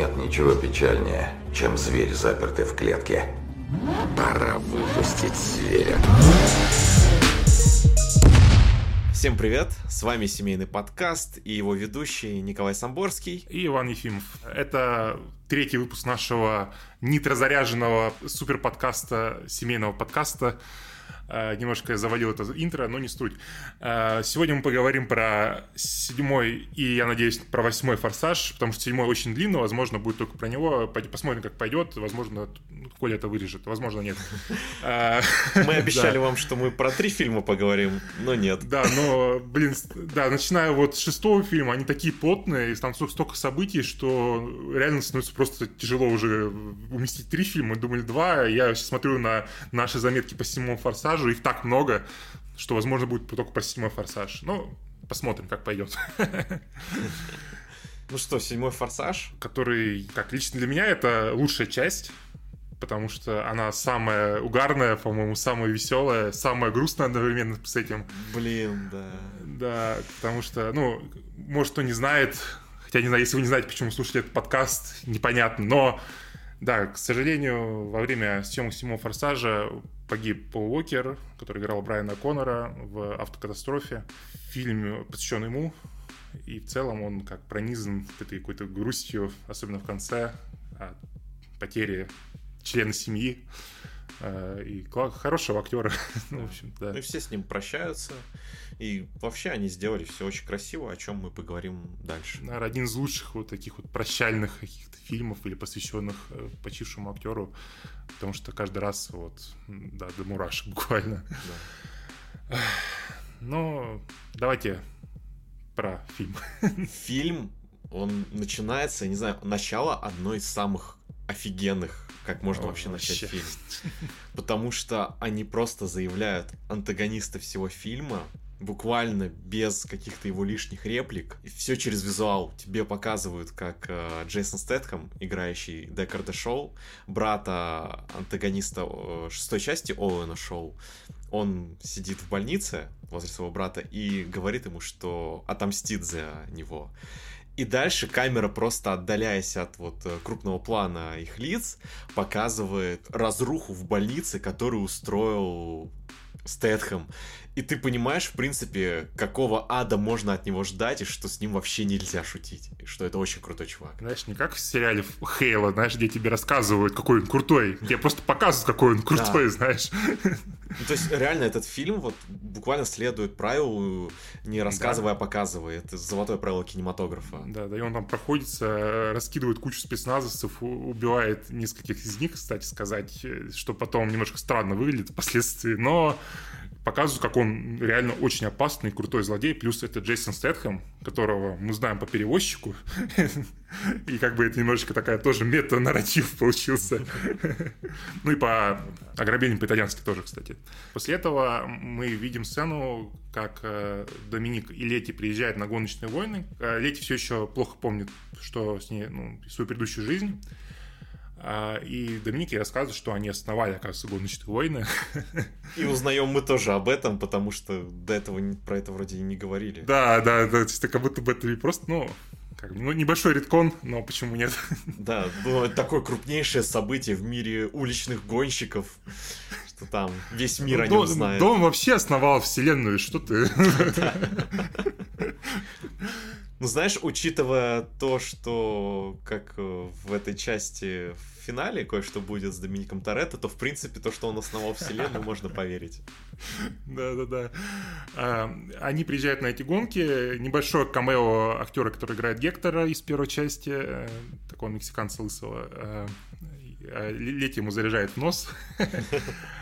Нет ничего печальнее, чем зверь, запертый в клетке. Пора выпустить зверя. Всем привет! С вами семейный подкаст и его ведущий Николай Самборский. И Иван Ефимов. Это третий выпуск нашего нитрозаряженного суперподкаста, семейного подкаста Э, немножко заводил это интро, но не суть. Э, сегодня мы поговорим про седьмой и, я надеюсь, про восьмой форсаж, потому что седьмой очень длинный, возможно, будет только про него. Посмотрим, как пойдет. Возможно, Коля это вырежет, возможно, нет. Э, мы обещали вам, что мы про три фильма поговорим, но нет. Да, но, блин, да, начиная вот с шестого фильма, они такие плотные, и там столько событий, что реально становится просто тяжело уже уместить три фильма. Мы думали два, я сейчас смотрю на наши заметки по седьмому форсажу, форсажу, их так много, что, возможно, будет только про седьмой форсаж. Ну, посмотрим, как пойдет. Ну что, седьмой форсаж? Который, как лично для меня, это лучшая часть потому что она самая угарная, по-моему, самая веселая, самая грустная одновременно с этим. Блин, да. Да, потому что, ну, может, кто не знает, хотя не знаю, если вы не знаете, почему слушаете этот подкаст, непонятно, но да, к сожалению, во время съемок седьмого форсажа погиб Пол Уокер, который играл Брайана Коннора в автокатастрофе. Фильм посвящен ему, и в целом он как пронизан этой какой-то грустью, особенно в конце, от потери члена семьи. Э, и хорошего актера. ну, в общем, да. Ну и все с ним прощаются. И вообще они сделали все очень красиво, о чем мы поговорим дальше. Наверное, один из лучших вот таких вот прощальных каких-то фильмов или посвященных э, почившему актеру. Потому что каждый раз вот, да, до мурашек буквально. Да. Ну, давайте про фильм. Фильм, он начинается, не знаю, начало одной из самых офигенных как можно О, вообще начать вообще. фильм. Потому что они просто заявляют антагониста всего фильма, буквально без каких-то его лишних реплик. И все через визуал. Тебе показывают, как э, Джейсон Стэтхэм, играющий Декарда Шоу, брата антагониста э, шестой части Оуэна Шоу, он сидит в больнице возле своего брата и говорит ему, что отомстит за него. И дальше камера, просто отдаляясь от вот э, крупного плана их лиц, показывает разруху в больнице, которую устроил Стэтхэм. И ты понимаешь, в принципе, какого ада можно от него ждать, и что с ним вообще нельзя шутить. И что это очень крутой чувак. Знаешь, не как в сериале Хейла, знаешь, где тебе рассказывают, какой он крутой. Тебе просто показывают, какой он крутой, да. знаешь. Ну, то есть, реально, этот фильм вот буквально следует правилу не рассказывая, а показывая. Это золотое правило кинематографа. Да, да, и он там проходится, раскидывает кучу спецназовцев, убивает нескольких из них, кстати сказать, что потом немножко странно выглядит впоследствии, но показывают, как он реально очень опасный, крутой злодей. Плюс это Джейсон Стэтхэм, которого мы знаем по перевозчику. И как бы это немножечко такая тоже мета-нарратив получился. Ну и по ограблению по-итальянски тоже, кстати. После этого мы видим сцену, как э, Доминик и Лети приезжают на гоночные войны. Э, Лети все еще плохо помнит, что с ней, ну, свою предыдущую жизнь. А, и Доминики рассказывает, что они основали, оказывается, гоночные войны. И узнаем мы тоже об этом, потому что до этого про это вроде и не говорили. Да, да, да, то есть как будто бы это не просто, ну, как, ну, небольшой редкон, но почему нет? Да, ну, такое крупнейшее событие в мире уличных гонщиков, что там весь мир ну, о нем знает. Да он вообще основал вселенную, что ты... Ну, знаешь, учитывая то, что как э, в этой части в финале кое-что будет с Домиником Торетто, то, в принципе, то, что он основал вселенную, можно поверить. Да-да-да. А, они приезжают на эти гонки. Небольшое камео актера, который играет Гектора из первой части, э, такого мексиканца лысого. Э, Лети ему заряжает в нос.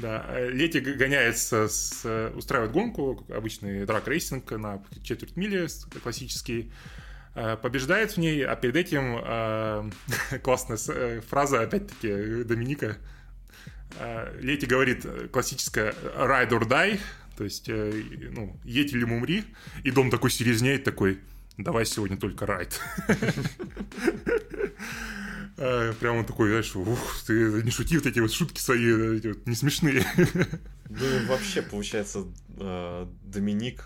Да, э, Летти гоняется, с, устраивает гонку, обычный драг-рейсинг на четверть мили, классический, э, побеждает в ней, а перед этим э, классная э, фраза, опять-таки, Доминика. Э, Летти говорит классическая «ride or die», то есть, э, ну, едь или умри, и дом такой серьезнеет, такой «давай сегодня только ride». А, прям он такой, знаешь, ух, ты не шути вот эти вот шутки свои, эти вот не смешные. Ну, вообще, получается, э, Доминик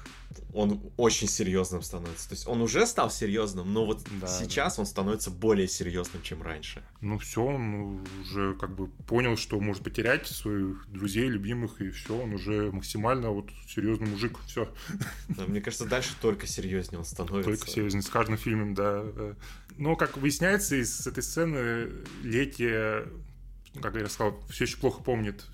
он очень серьезным становится. То есть он уже стал серьезным, но вот Да, сейчас он становится более серьезным, чем раньше. Ну все, он уже как бы понял, что может потерять своих друзей, любимых, и все, он уже максимально вот серьезный мужик, все. Но Мне кажется, дальше только серьезнее он становится. Только серьезно, с каждым фильмом, да. Э. Но, как выясняется из этой сцены, Лети, ну, как я сказал, все еще плохо помнит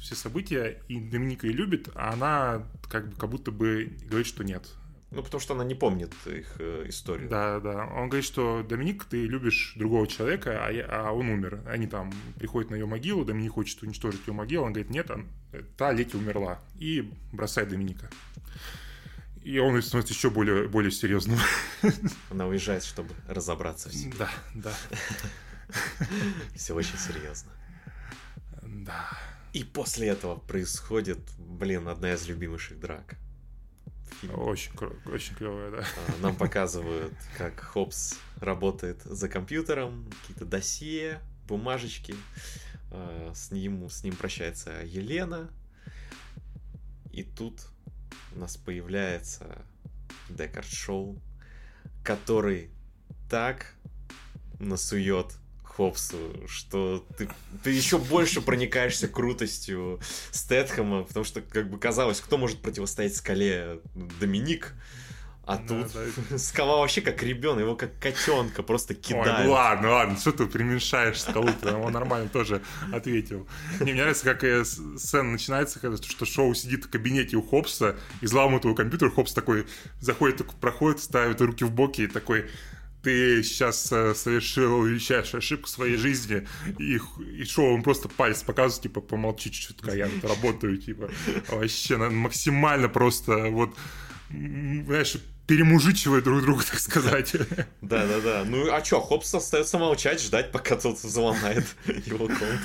все события, и Доминика ее любит, а она как, бы, как будто бы говорит, что нет. Ну, потому что она не помнит их э, историю. Да, да. Он говорит, что Доминик, ты любишь другого человека, а, я- а он умер. Они там приходят на ее могилу, Доминик хочет уничтожить ее могилу, он говорит, нет, он- та Лети умерла. И бросает Доминика. И он становится еще более, более серьезным. Она уезжает, чтобы разобраться в себе. Да, да, Все очень серьезно. да. И после этого происходит, блин, одна из любимейших драк. Очень, очень клевая, да. А, Нам показывают, как Хопс работает за компьютером, какие-то досье, бумажечки. А, С ним, с ним прощается Елена. И тут у нас появляется Декард Шоу, который так насует Хопсу, что ты, ты еще больше проникаешься крутостью Стэтхэма, потому что, как бы казалось, кто может противостоять скале? Доминик, а Да, тут да. скала вообще как ребенок, его как котенка просто Ой, кидает. ну ладно, ладно, что ты преуменьшаешь скалу-то? Он нормально тоже ответил. Мне, мне нравится, как э, сцена начинается, когда, что шоу сидит в кабинете у Хопса, взламывает его компьютер, Хопс такой заходит, проходит, ставит руки в боки и такой ты сейчас э, совершил величайшую ошибку в своей жизни, и, и шоу он просто палец показывает, типа, помолчи чуть-чуть, я тут работаю, типа, вообще максимально просто вот, знаешь, перемужичивают друг друга, так сказать. Да-да-да. Ну а чё, Хопс остается молчать, ждать, пока тот заломает его комнату.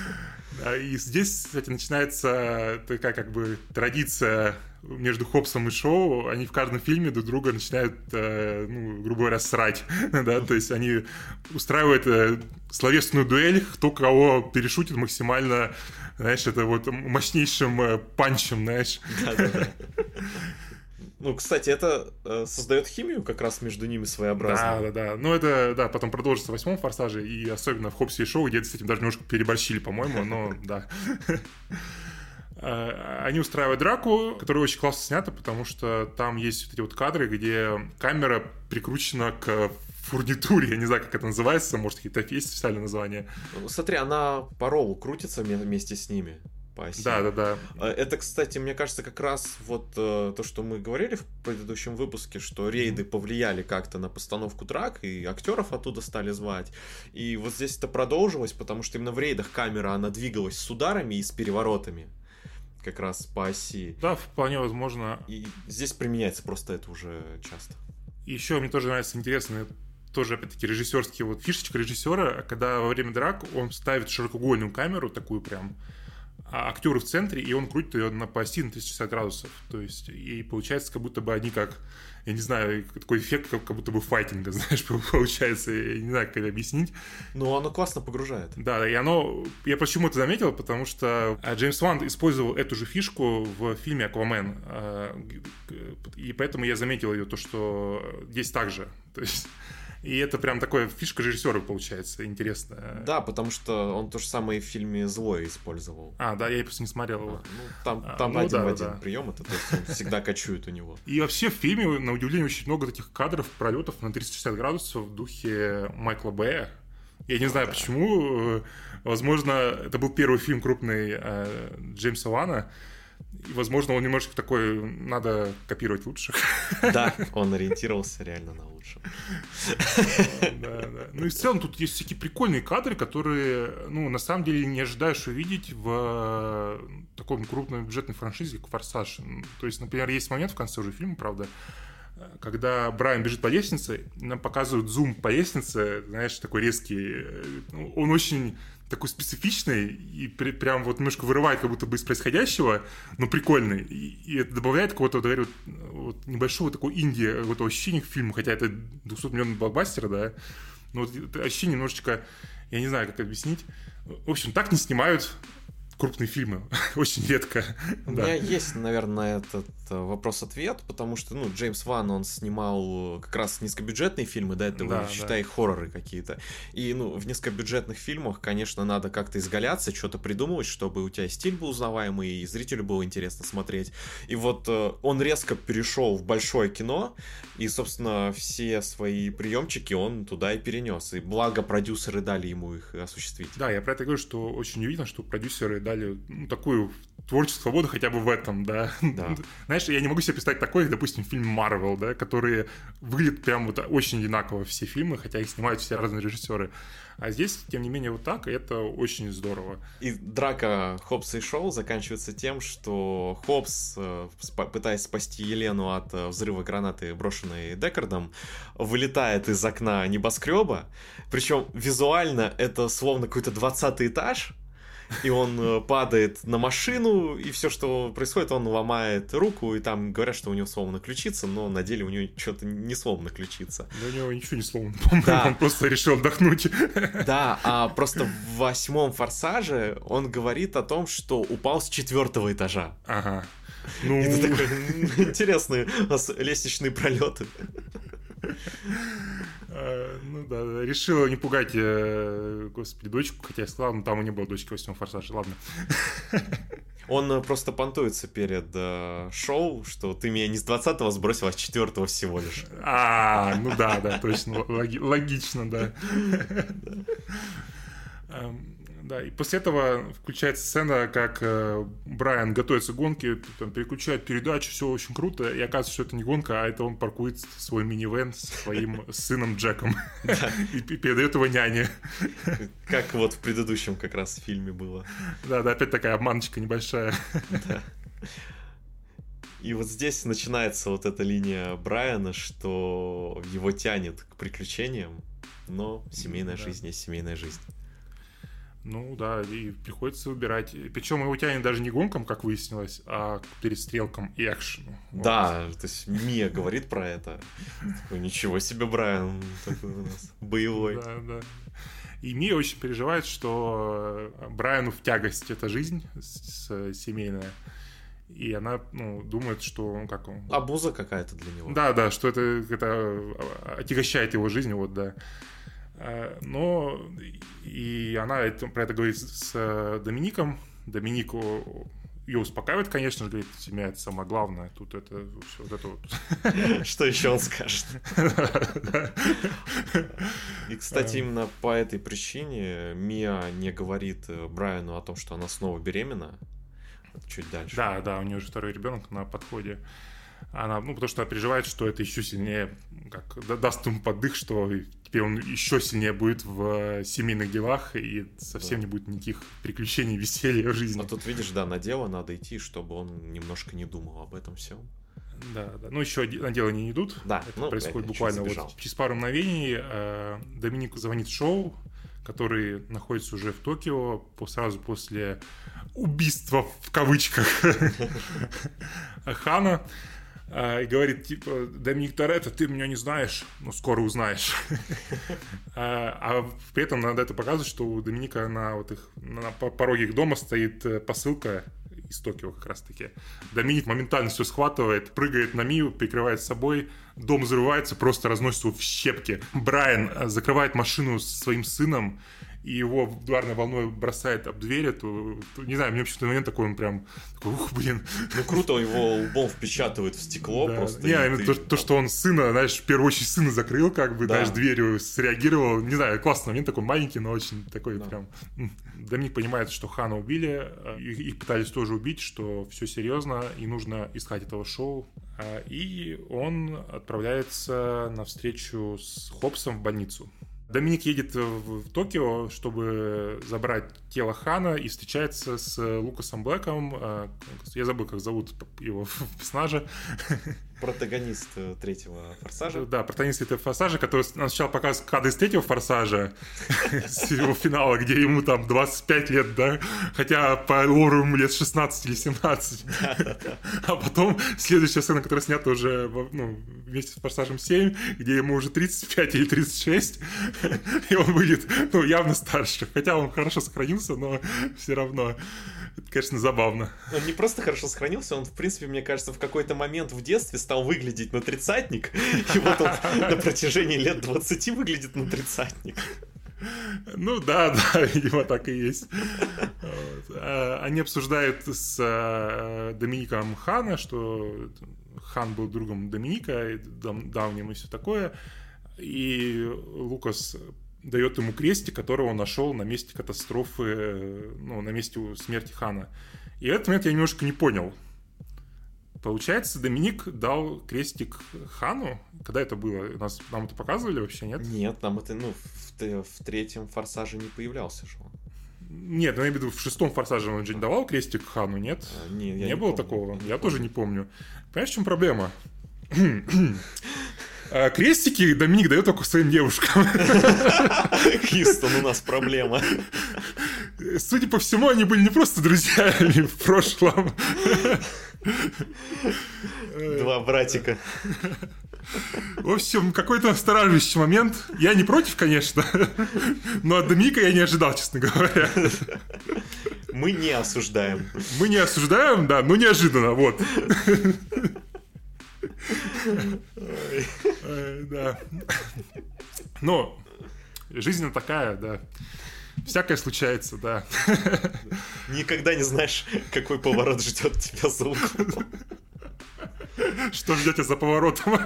И здесь, кстати, начинается такая как бы традиция между Хопсом и Шоу. Они в каждом фильме друг друга начинают, э, ну, грубо говоря, срать. да? То есть они устраивают э, словесную дуэль, кто кого перешутит максимально, знаешь, это вот мощнейшим э, панчем, знаешь. Да-да-да. Ну, кстати, это э, создает химию как раз между ними Да, своеобразную. да, да. Ну, это, да, потом продолжится в восьмом форсаже, и особенно в Хопсе и Шоу, где с этим даже немножко переборщили, по-моему, но да. А, Они устраивают драку, которая очень классно снята, потому что там есть вот эти вот кадры, где камера прикручена к фурнитуре, я не знаю, как это называется, может, какие-то есть специальное название. Ну, Смотри, она по рову крутится вме- вместе с ними. По оси. Да, да, да. А, Это, кстати, мне кажется, как раз вот э, то, что мы говорили в предыдущем выпуске, что рейды повлияли как-то на постановку драк, и актеров оттуда стали звать. И вот здесь это продолжилось, потому что именно в рейдах камера, она двигалась с ударами и с переворотами. Как раз по оси. Да, вполне возможно. И здесь применяется просто это уже часто. Еще мне тоже нравится интересно, тоже, опять-таки, режиссерский вот фишечка режиссера, когда во время драк он ставит широкоугольную камеру, такую прям, а актеры в центре, и он крутит ее на на 360 градусов. То есть, и получается, как будто бы они как, я не знаю, такой эффект, как, как будто бы файтинга, знаешь, получается. Я не знаю, как это объяснить. Но оно классно погружает. Да, и оно... Я почему это заметил, потому что а, Джеймс Ван использовал эту же фишку в фильме «Аквамен». а, И поэтому я заметил ее, то, что здесь так же. То есть... И это прям такая фишка режиссера получается, интересная. Да, потому что он то же самое и в фильме «Злой» использовал. А, да, я просто не смотрел А, его. Ну, там, А, там ну один да, в один да. прием, это то есть он всегда кочует у него. И вообще в фильме, на удивление, очень много таких кадров, пролетов на 360 градусов в духе Майкла Бэя. Я не знаю, да. почему. э, Возможно, это был первый фильм крупный э, Джеймса Вана. И, возможно, он немножечко такой, надо копировать лучших. Да, он ориентировался реально на да. Ну и в целом тут есть всякие прикольные кадры, которые, ну, на самом деле не ожидаешь увидеть в э, таком крупном бюджетной франшизе, как «Форсаж». То есть, например, есть момент в конце уже фильма, правда, э, когда Брайан бежит по лестнице, нам показывают зум по лестнице, знаешь, такой резкий. э, ну, Он очень такой специфичный и при- прям вот немножко вырывает как будто бы из происходящего, но прикольный. И, и это добавляет какого-то, говорю, вот небольшого такого инди, вот ощущения к фильму, хотя это 200 миллионов блокбастер, да, но вот это ощущение немножечко, я не знаю, как объяснить. В общем, так не снимают крупные фильмы. Очень редко. У меня есть, наверное, этот э, вопрос-ответ, потому что, ну, Джеймс Ван, он снимал как раз низкобюджетные фильмы, да, это да, считай да. хорроры какие-то. И, ну, в низкобюджетных фильмах, конечно, надо как-то изгаляться, что-то придумывать, чтобы у тебя стиль был узнаваемый, и зрителю было интересно смотреть. И вот э, он резко перешел в большое кино, и, собственно, все свои приемчики он туда и перенес. И благо продюсеры дали ему их осуществить. Да, я про это говорю, что очень удивительно, что продюсеры дали ну, такую творческую свободу хотя бы в этом, да. да. Знаешь, я не могу себе представить такой, допустим, фильм Марвел, да, которые выглядят прям вот очень одинаково все фильмы, хотя их снимают все разные режиссеры. А здесь, тем не менее, вот так, и это очень здорово. И драка Хопса и Шоу заканчивается тем, что Хопс, э, пытаясь спасти Елену от э, взрыва гранаты, брошенной Декардом, вылетает из окна небоскреба. Причем визуально это словно какой-то 20 этаж, и он э, падает на машину, и все, что происходит, он ломает руку, и там говорят, что у него сломана ключица, но на деле у него что-то не сломано ключица. Да у него ничего не сломано, по-моему, да. он просто решил отдохнуть. Да, а просто в восьмом форсаже он говорит о том, что упал с четвертого этажа. Ага. Ну... Это такой интересные лестничные пролеты. Э, ну да, решила не пугать, э, господи, дочку, хотя я сказал, ну там и не было дочки восьмого форсажа, ладно. Он э, просто понтуется перед э, шоу, что ты меня не с 20-го сбросил, а с 4 всего лишь. А, ну да, да, точно, логично, да. Эм, да, и после этого включается сцена, как э, Брайан готовится к гонке, там, переключает передачу, все очень круто, и оказывается, что это не гонка, а это он паркует свой минивэн с своим сыном Джеком и передает его няне. Как вот в предыдущем как раз фильме было. Да, да, опять такая обманочка небольшая. И вот здесь начинается вот эта линия Брайана, что его тянет к приключениям, но семейная жизнь есть семейная жизнь. Ну да, и приходится выбирать. Причем его тянет даже не гонкам, как выяснилось, а к перестрелкам и экшену. Да, вот. то есть Мия говорит про это. Такой, ничего себе, Брайан такой у нас боевой. Да, да. И Мия очень переживает, что Брайану в тягость эта жизнь семейная. И она ну, думает, что как он... Абуза какая-то для него. Да, да, что это, это отягощает его жизнь, вот, да. Э, но и она это, про это говорит с э, Домиником. Доминик ее успокаивает, конечно же, говорит, семья это самое главное, тут это все вот это вот. Что еще он скажет? И, кстати, именно по этой причине Мия не говорит э, Брайану о том, что она снова беременна. Чуть дальше. Да, да, у нее уже второй ребенок на подходе. Она, ну, потому что она переживает, что это еще сильнее как даст ему поддых, что теперь он еще сильнее будет в э, семейных делах и совсем да. не будет никаких приключений, веселья в жизни. А тут, видишь, да, на дело надо идти, чтобы он немножко не думал об этом всем. Да, да. Ну, еще на дело не идут. Да, это ну, происходит буквально вот через пару мгновений. Э, Доминик звонит Шоу, который находится уже в Токио по, сразу после убийства в кавычках Хана. А, и говорит, типа, Доминик Торетто, ты меня не знаешь, но скоро узнаешь. а, а при этом надо это показывать, что у Доминика на, вот их, на пороге их дома стоит э, посылка из Токио как раз-таки. Доминик моментально все схватывает, прыгает на Мию, прикрывает собой, дом взрывается, просто разносится в щепки. Брайан э, закрывает машину своим сыном, и его ударной волной бросает об двери, то, то не знаю, мне почему-то момент такой, он прям такой, ух, блин. Ну круто, его лбом впечатывает в стекло да. просто. Не, именно ты... то, то, что он сына, знаешь, в первую очередь сына закрыл, как бы, да. знаешь, дверью среагировал. Не знаю, классный момент такой маленький, но очень такой да. прям... Доминик понимает, что Хана убили, э, их, их пытались тоже убить, что все серьезно, и нужно искать этого шоу. А, и он отправляется на встречу с Хопсом в больницу. Доминик едет в Токио, чтобы забрать тело Хана и встречается с Лукасом Блэком. А, я забыл, как зовут его персонажа. Протагонист э, третьего форсажа. Да, протагонист этого форсажа, который сначала показывает кадры из третьего форсажа, с его финала, где ему там 25 лет, да? Хотя по лору ему лет 16 или 17. А потом следующая сцена, которая снята уже ну, вместе с форсажем 7, где ему уже 35 или 36, и он выглядит, ну, явно старше. Хотя он хорошо сохранился, но все равно. Это, конечно, забавно. Он не просто хорошо сохранился, он, в принципе, мне кажется, в какой-то момент в детстве стал выглядеть на тридцатник, и вот он на протяжении лет 20 выглядит на тридцатник. Ну да, да, видимо, так и есть. А, они обсуждают с э, Домиником Хана, что Хан был другом Доминика, давним и все такое. И Лукас дает ему крестик, которого он нашел на месте катастрофы, ну, на месте смерти Хана. И этот момент я немножко не понял. Получается, Доминик дал крестик Хану? Когда это было? Нас, нам это показывали вообще, нет? Нет, нам это, ну, в, в третьем форсаже не появлялся же он. Нет, ну я имею в виду, в шестом форсаже он же не давал крестик Хану, нет? А, не, не, не было помню, такого. не я помню. тоже не помню. Понимаешь, в чем проблема? А крестики Доминик дает только своим девушкам. Хистон, у нас проблема. Судя по всему, они были не просто друзьями в прошлом. Два братика. В общем, какой-то настораживающий момент. Я не против, конечно, но от Доминика я не ожидал, честно говоря. Мы не осуждаем. Мы не осуждаем, да, но неожиданно, вот. Да. Но жизнь она такая, да. Всякое случается, да. Никогда не знаешь, какой поворот ждет тебя за углом. Что ждете за поворотом?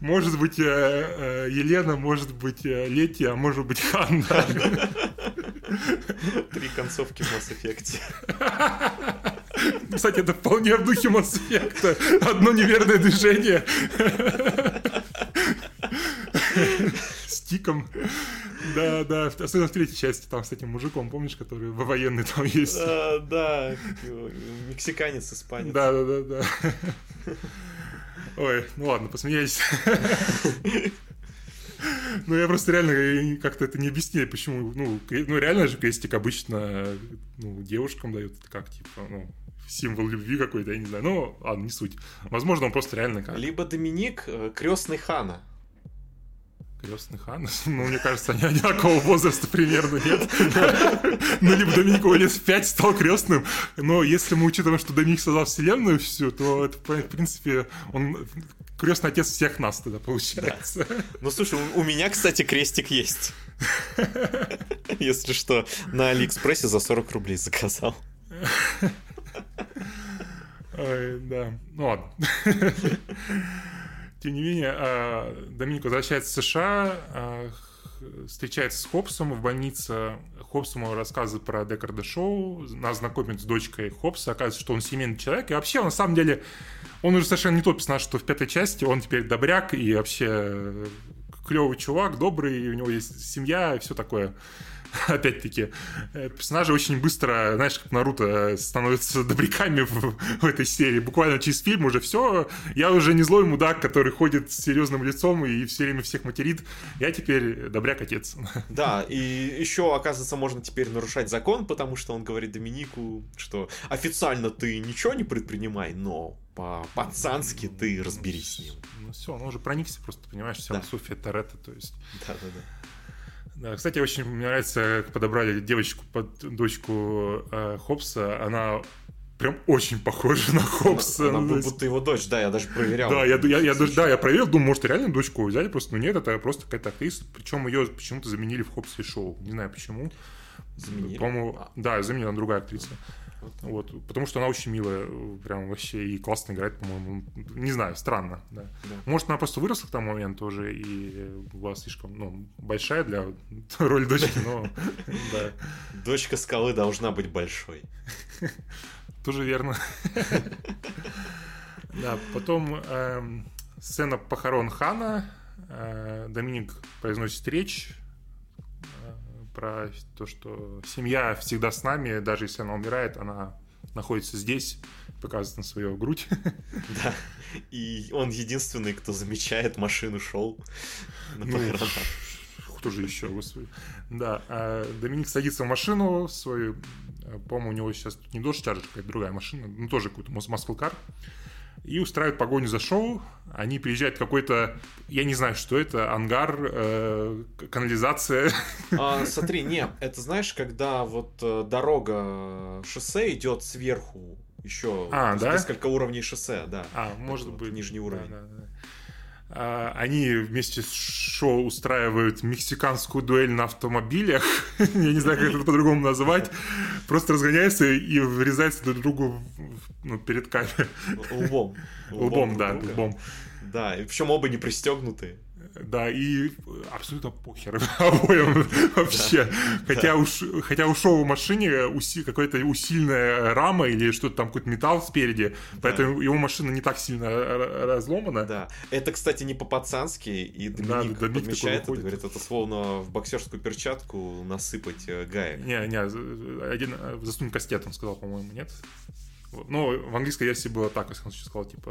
Может быть, э, э, Елена, может быть, э, Летия, а может быть, Ханна. Три концовки в Mass Effect. Кстати, это вполне в духе Mass Effect. Одно неверное движение. Стиком. Да, да. Особенно в третьей части, там с этим мужиком, помнишь, который военный там есть? А, Да, мексиканец, испанец. Да, да, да, да. Ой, ну ладно, посмеялись. Ну, я просто реально как-то это не объяснили, почему. Ну, ну реально же крестик обычно ну, девушкам дают. Это как, типа, ну, символ любви какой-то, я не знаю. Ну, ладно, не суть. Возможно, он просто реально как Либо Доминик, крестный хана. крестный хан. Ну, мне кажется, они одинакового возраста примерно, нет? Ну, либо Доминику лет в 5 стал крестным. Но если мы учитываем, что Доминик создал вселенную всю, то это, в принципе, он крестный отец всех нас тогда получается. Ну, слушай, у меня, кстати, крестик есть. Если что, на Алиэкспрессе за 40 рублей заказал. Ой, да. Ну ладно. Тем не менее, а, Доминик возвращается в США, а, встречается с Хопсом в больнице. Хопс ему рассказывает про Декарда Шоу, нас знакомит с дочкой Хопса. Оказывается, что он семейный человек. И вообще, на самом деле, он уже совершенно не тот персонаж, что в пятой части. Он теперь добряк и вообще клевый чувак, добрый, у него есть семья и все такое. Опять-таки, э, персонажи очень быстро, знаешь, как Наруто, э, становятся добряками в, в этой серии. Буквально через фильм уже все. Я уже не злой мудак, который ходит с серьезным лицом и все время всех материт. Я теперь добряк-отец. Да, и еще, оказывается, можно теперь нарушать закон, потому что он говорит Доминику, что официально ты ничего не предпринимай, но по-пацански ты разберись с ним. Ну все, он уже проникся просто, понимаешь, вся Да. София Торетто, то есть... Да-да-да. Да, кстати, очень мне нравится, как подобрали девочку под дочку э, Хопса. Она прям очень похожа на Хопса. Она есть- будто его дочь, да, я даже проверял. Да, я, я, я, даже- да, я проверил, думаю, может, реально дочку взяли, просто, ну нет, это просто какая-то актриса, причем ее почему-то заменили в Хопсе шоу, не знаю почему. Заменили? По-моему, А. да, заменила другая актриса. Вот. Вот, потому что она очень милая, прям вообще, и классно играет, по-моему. Не знаю, странно, да. Да. Может, она просто выросла к тому моменту уже и была слишком, ну, большая для роли дочки, но, да, Дочка скалы должна быть большой. тоже верно. Да, потом эм, сцена похорон Хана. Э, Доминик произносит речь про то, что семья всегда с нами, даже если она умирает, она находится здесь, показывает на свою грудь. Да. И он единственный, кто замечает машину шоу на Ну, похоронах. Кто же еще, господи. Да, а Доминик садится в машину свою, по-моему, у него сейчас тут не Dodge Charger, какая-то другая машина, ну тоже какой-то мос- muscle car. И устраивают погоню за шоу. Они приезжают в какой-то, я не знаю, что это, ангар, э, канализация. А, смотри, не, это знаешь, когда вот э, дорога, шоссе идет сверху, еще а, да? несколько уровней шоссе, да. А, может вот быть. Нижний уровень. Да, да, да. А, они вместе с шоу устраивают мексиканскую дуэль на автомобилях. Я не знаю, как это по-другому назвать. Просто разгоняются и врезаются друг другу ну, перед камерой. Лбом. Лбом, да, лбом. Да, и причем оба не пристегнуты. Да, и абсолютно похер обоим вообще. Хотя, уж, хотя у шоу в машине какая-то усиленная рама или что-то там, какой-то металл спереди, поэтому его машина не так сильно разломана. Да, это, кстати, не по-пацански, и Доминик, подмечает это, говорит, это словно в боксерскую перчатку насыпать э, гаек. Не, не, один э, засунь кастет, он сказал, по-моему, нет? Ну, в английской версии было так, я сказал, типа,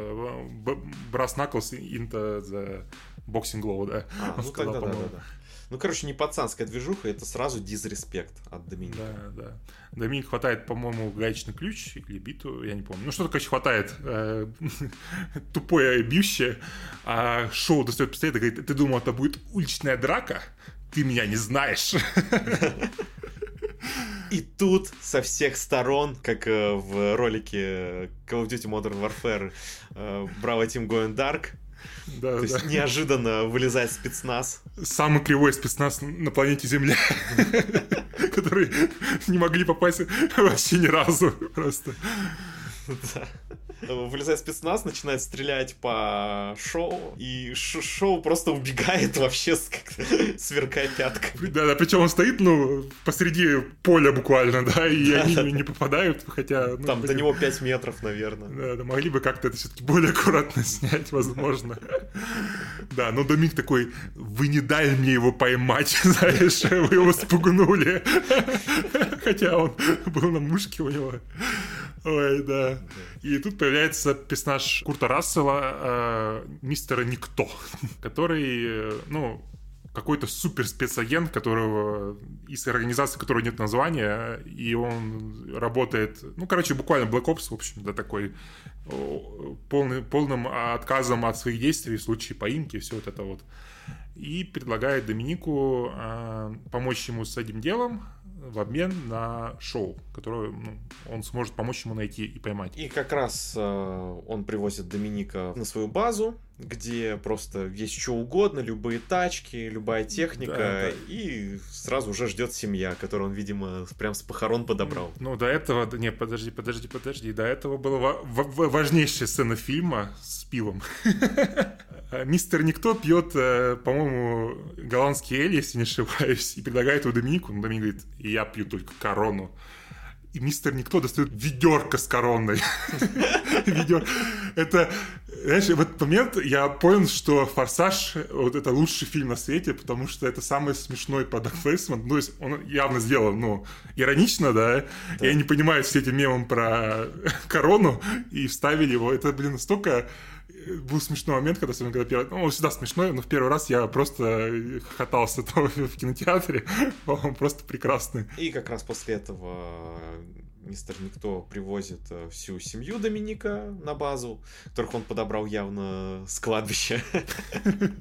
brass knuckles into the boxing glow, да. А, ну сказал, тогда, да, да, да. Ну, короче, не пацанская движуха, это сразу дизреспект от Доминика. Да, да. Доминик хватает, по-моему, гаечный ключ или биту, я не помню. Ну, что-то, короче, хватает э, тупое бьющее, а Шоу достает пистолет и говорит, ты думал, это будет уличная драка? Ты меня не знаешь. И тут со всех сторон, как э, в ролике Call of Duty Modern Warfare э, Bravo Team Going Dark, да, То да. есть неожиданно вылезает спецназ. Самый кривой спецназ на планете Земля, который не могли попасть вообще ни разу просто. Вылезает спецназ, начинает стрелять по шоу, и шоу просто убегает вообще, сверкая пятками. Да, да, причем он стоит, ну, посреди поля буквально, да, и они не попадают, хотя... Ну, Там до него 5 метров, наверное. Да, да, могли бы как-то это все-таки более аккуратно снять, возможно. Да, но Домик такой, вы не дали мне его поймать, знаешь, вы его спугнули. Хотя он был на мушке у него. Ой, да. И тут появляется персонаж Курта Рассела, э, мистера Никто, который, э, ну, какой-то супер спецагент, которого из организации, которой нет названия, и он работает, ну, короче, буквально Black Ops, в общем, да, такой полный, полным отказом от своих действий в случае поимки, все вот это вот. И предлагает Доминику э, помочь ему с этим делом, в обмен на шоу, которое ну, он сможет помочь ему найти и поймать. И как раз э, он привозит Доминика на свою базу, где просто есть что угодно, любые тачки, любая техника, да, да. и сразу уже ждет семья, которую он, видимо, прям с похорон подобрал. Ну, до этого, не, подожди, подожди, подожди, до этого была важнейшая сцена фильма с пивом. Мистер Никто пьет, э, по-моему, голландский эль, если не ошибаюсь, и предлагает его Доминику. Но Доминик говорит, я пью только корону. И мистер Никто достает ведерко с короной. Это, знаешь, в этот момент я понял, что «Форсаж» — вот это лучший фильм на свете, потому что это самый смешной продакт плейсмент. Ну, то есть он явно сделан, ну, иронично, да? Я не понимаю все эти мемы про корону, и вставили его. Это, блин, настолько был смешной момент, когда, особенно когда первый... Ну, он всегда смешной, но в первый раз я просто хохотался в кинотеатре. Он просто прекрасный. И как раз после этого мистер Никто привозит э, всю семью Доминика на базу, которых он подобрал явно с кладбища.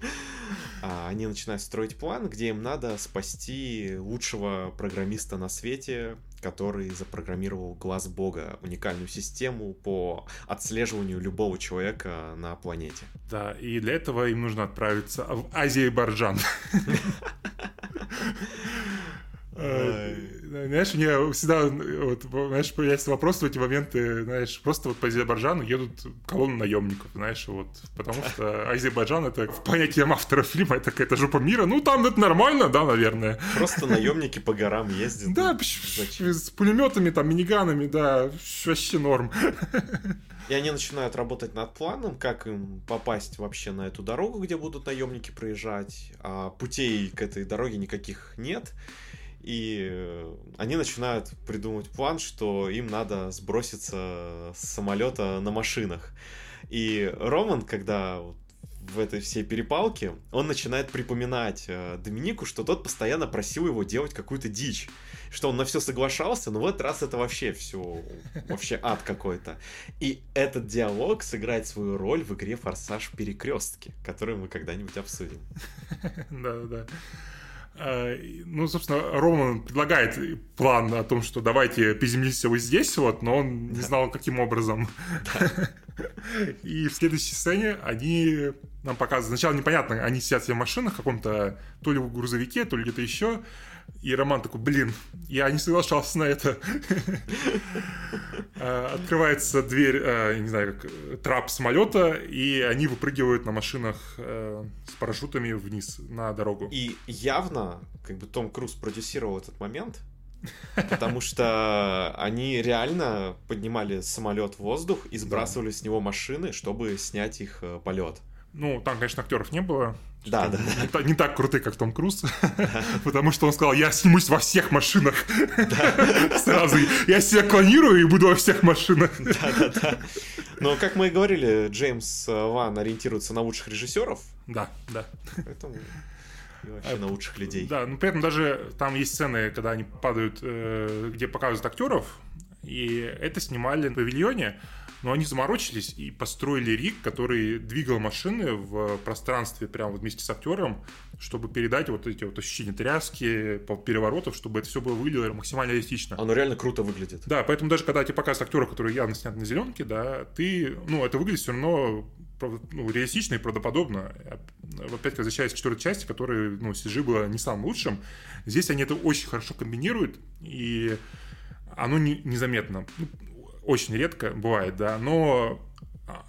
А они начинают строить план, где им надо спасти лучшего программиста на свете, который запрограммировал глаз Бога, уникальную систему по отслеживанию любого человека на планете. Да, и для этого им нужно отправиться в Азербайджан. Э, знаешь, мне всегда, вот, знаешь, появляется вопрос в эти моменты, знаешь, просто вот по Азербайджану едут колонны наемников, знаешь, вот, потому что Азербайджан это в понятии автора фильма это какая-то жопа мира, ну там это нормально, да, наверное. Просто наемники по горам ездят. Да, с пулеметами, там, миниганами, да, вообще норм. И они начинают работать над планом, как им попасть вообще на эту дорогу, где будут наемники проезжать. А путей к этой дороге никаких нет. И э, они начинают придумывать план, что им надо сброситься с самолета на машинах. И Роман, когда в этой всей перепалке он начинает припоминать э, Доминику, что тот постоянно просил его делать какую-то дичь. Что он на все соглашался, но в этот раз это вообще все, вообще ад какой-то. И этот диалог сыграет свою роль в игре «Форсаж Перекрестки», которую мы когда-нибудь обсудим. Да-да-да. А, ну, собственно, Роман предлагает план о том, что давайте приземлитесь вы здесь, вот, но он не знал, каким образом. И в следующей сцене они нам показывают, сначала непонятно, они сидят в машинах каком-то, то ли в грузовике, то ли где-то еще, и Роман такой, блин, я не соглашался на это. А, открывается дверь, а, не знаю, как трап самолета, и они выпрыгивают на машинах а, с парашютами вниз на дорогу. И явно, как бы Том Круз продюсировал этот момент, потому что они реально поднимали самолет в воздух и сбрасывали с него машины, чтобы снять их э, полет. Ну, там, конечно, актеров не было. Да, да. Не, не так крутые, как Том Круз. Потому что он сказал, я снимусь во всех машинах. Сразу. Я себя клонирую и буду во всех машинах. Да, да, да. Но, как мы и говорили, Джеймс Ван ориентируется на лучших режиссеров. Да, да. Поэтому и вообще на лучших людей. Да, но при этом даже там есть сцены, когда они падают, э, где показывают актеров, и это снимали в павильоне, но они заморочились и построили рик, который двигал машины в пространстве прямо вот вместе с актером, чтобы передать вот эти вот ощущения тряски, переворотов, чтобы это все было выглядело максимально реалистично. Оно реально круто выглядит. Да, поэтому даже когда тебе показывают актеров, которые явно сняты на зеленке, да, ты, ну, это выглядит все равно ну, реалистично и правдоподобно. Опять возвращаясь к четвертой части, которая, ну, CG было не самым лучшим, здесь они это очень хорошо комбинируют, и оно не, незаметно. Очень редко бывает, да, но а,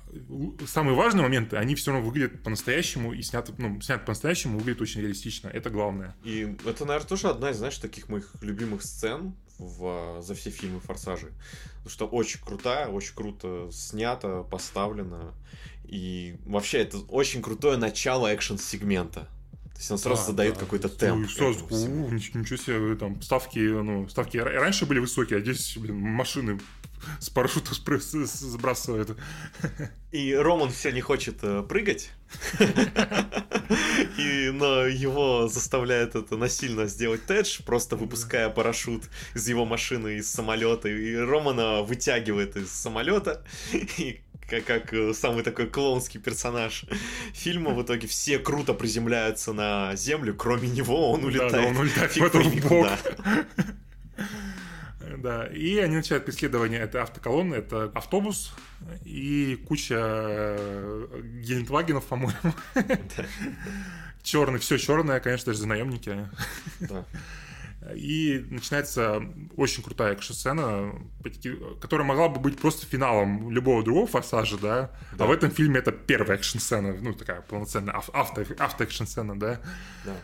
самые важные моменты, они все равно выглядят по-настоящему и сняты, ну, сняты по-настоящему, выглядят очень реалистично. Это главное. И это, наверное, тоже одна из, знаешь, таких моих любимых сцен в, за все фильмы «Форсажи». Потому что очень крутая, очень круто снято, поставлено. И вообще это очень крутое начало экшен-сегмента. То есть он сразу да, задает да. какой-то темп. Ну, сразу, у, ничего себе, там ставки, ну, ставки раньше были высокие, а здесь, блин, машины с парашюта сбрасывает. И Роман все не хочет э, прыгать. И, но его заставляет это насильно сделать Тедж, просто выпуская парашют из его машины, из самолета. И Романа вытягивает из самолета. И как, как э, самый такой клоунский персонаж фильма. В итоге все круто приземляются на землю, кроме него он улетает. Да, да он улетает в бок. Да, и они начинают преследование этой автоколонны, это автобус и куча э, Гелендвагенов, по-моему. Черный, все черное, конечно, даже наемники. Да. И начинается очень крутая экшн-сцена, которая могла бы быть просто финалом любого другого форсажа, да? да. А в этом фильме это первая экшн-сцена, ну, такая полноценная авто, авто-экшн-сцена, да? Да.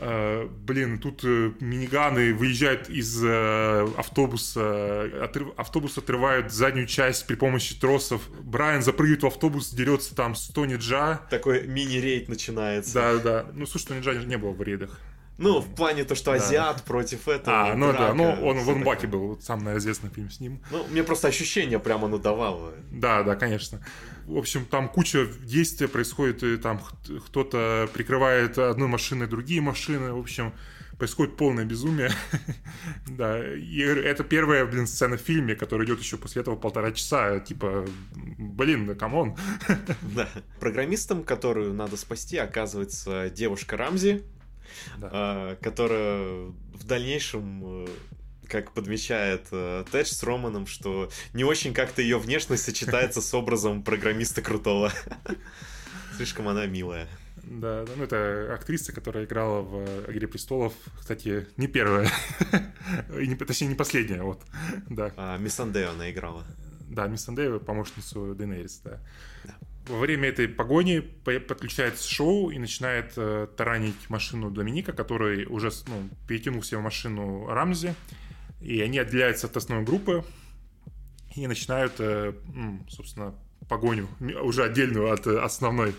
Uh, блин, тут uh, миниганы выезжают из uh, автобуса, отрыв, автобус отрывают заднюю часть при помощи тросов. Брайан запрыгивает в автобус, дерется там с Тони Джа. Такой мини-рейд начинается. Да, да. Ну, слушай, Тони Джа не было в рейдах. Ну, в плане то, что азиат да. против этого. А, ну драка, да, ну он в Онг Баке был, самый известный фильм с ним. Ну, мне просто ощущение прямо надавало. Да, да, конечно. В общем, там куча действий происходит, и там кто-то прикрывает одной машиной другие машины, в общем, происходит полное безумие. да, и это первая, блин, сцена в фильме, которая идет еще после этого полтора часа, типа, блин, да come on. да. Программистом, которую надо спасти, оказывается девушка Рамзи, да. А, которая в дальнейшем э, как подмечает э, Тедж с Романом, что не очень как-то ее внешность сочетается с образом программиста крутого. Слишком она милая. Да, ну это актриса, которая играла в «Игре престолов», кстати, не первая, и не, точнее не последняя, вот, да. А, Мисс Андео она играла. Да, Мисс Андео, помощницу Дейнерис, да. да во время этой погони подключается шоу и начинает э, таранить машину Доминика, который уже ну, перетянул себе машину Рамзи. И они отделяются от основной группы и начинают, э, собственно, погоню, уже отдельную от основной.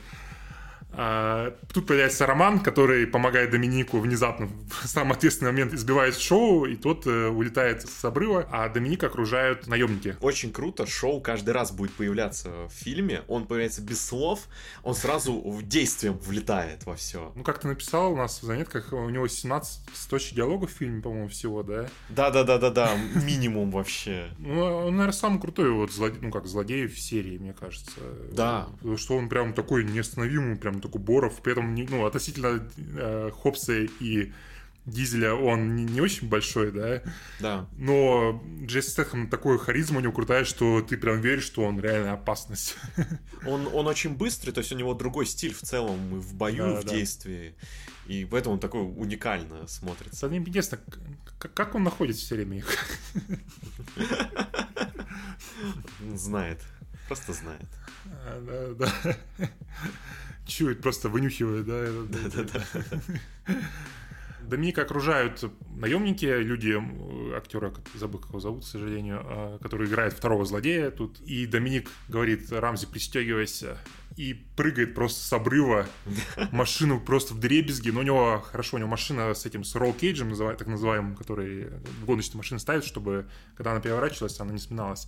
А, тут появляется Роман, который помогает Доминику внезапно в самый ответственный момент избивает шоу, и тот э, улетает с обрыва, а Доминика окружают наемники. Очень круто, шоу каждый раз будет появляться в фильме, он появляется без слов, он сразу в действием влетает во все. Ну, как ты написал у нас в заметках, у него 17 точек диалогов в фильме, по-моему, всего, да? Да-да-да-да-да, минимум вообще. Ну, он, наверное, самый крутой вот злодей, ну, как злодей в серии, мне кажется. Да. Что он прям такой неостановимый, прям такой Боров, при этом, ну, относительно э, Хопса и Дизеля он не, не очень большой, да? Да. Но Джесси Стэтхэм такой харизма у него крутая, что ты прям веришь, что он реально опасность. Он, он очень быстрый, то есть у него другой стиль в целом и в бою, да, и в да. действии. И поэтому он такой уникально смотрится. Мне интересно, как он находит все время их? Знает. Просто знает. А, да, да. Чует, просто вынюхивает, да? Да-да-да. Доминика окружают наемники, люди, актера, забыл, как его зовут, к сожалению, а, который играет второго злодея тут. И Доминик говорит, Рамзи, пристегивайся. И прыгает просто с обрыва, машину просто в дребезги. Но у него, хорошо, у него машина с этим, с ролл кейджем, так называемым, который гоночные машины ставят, чтобы, когда она переворачивалась, она не сминалась.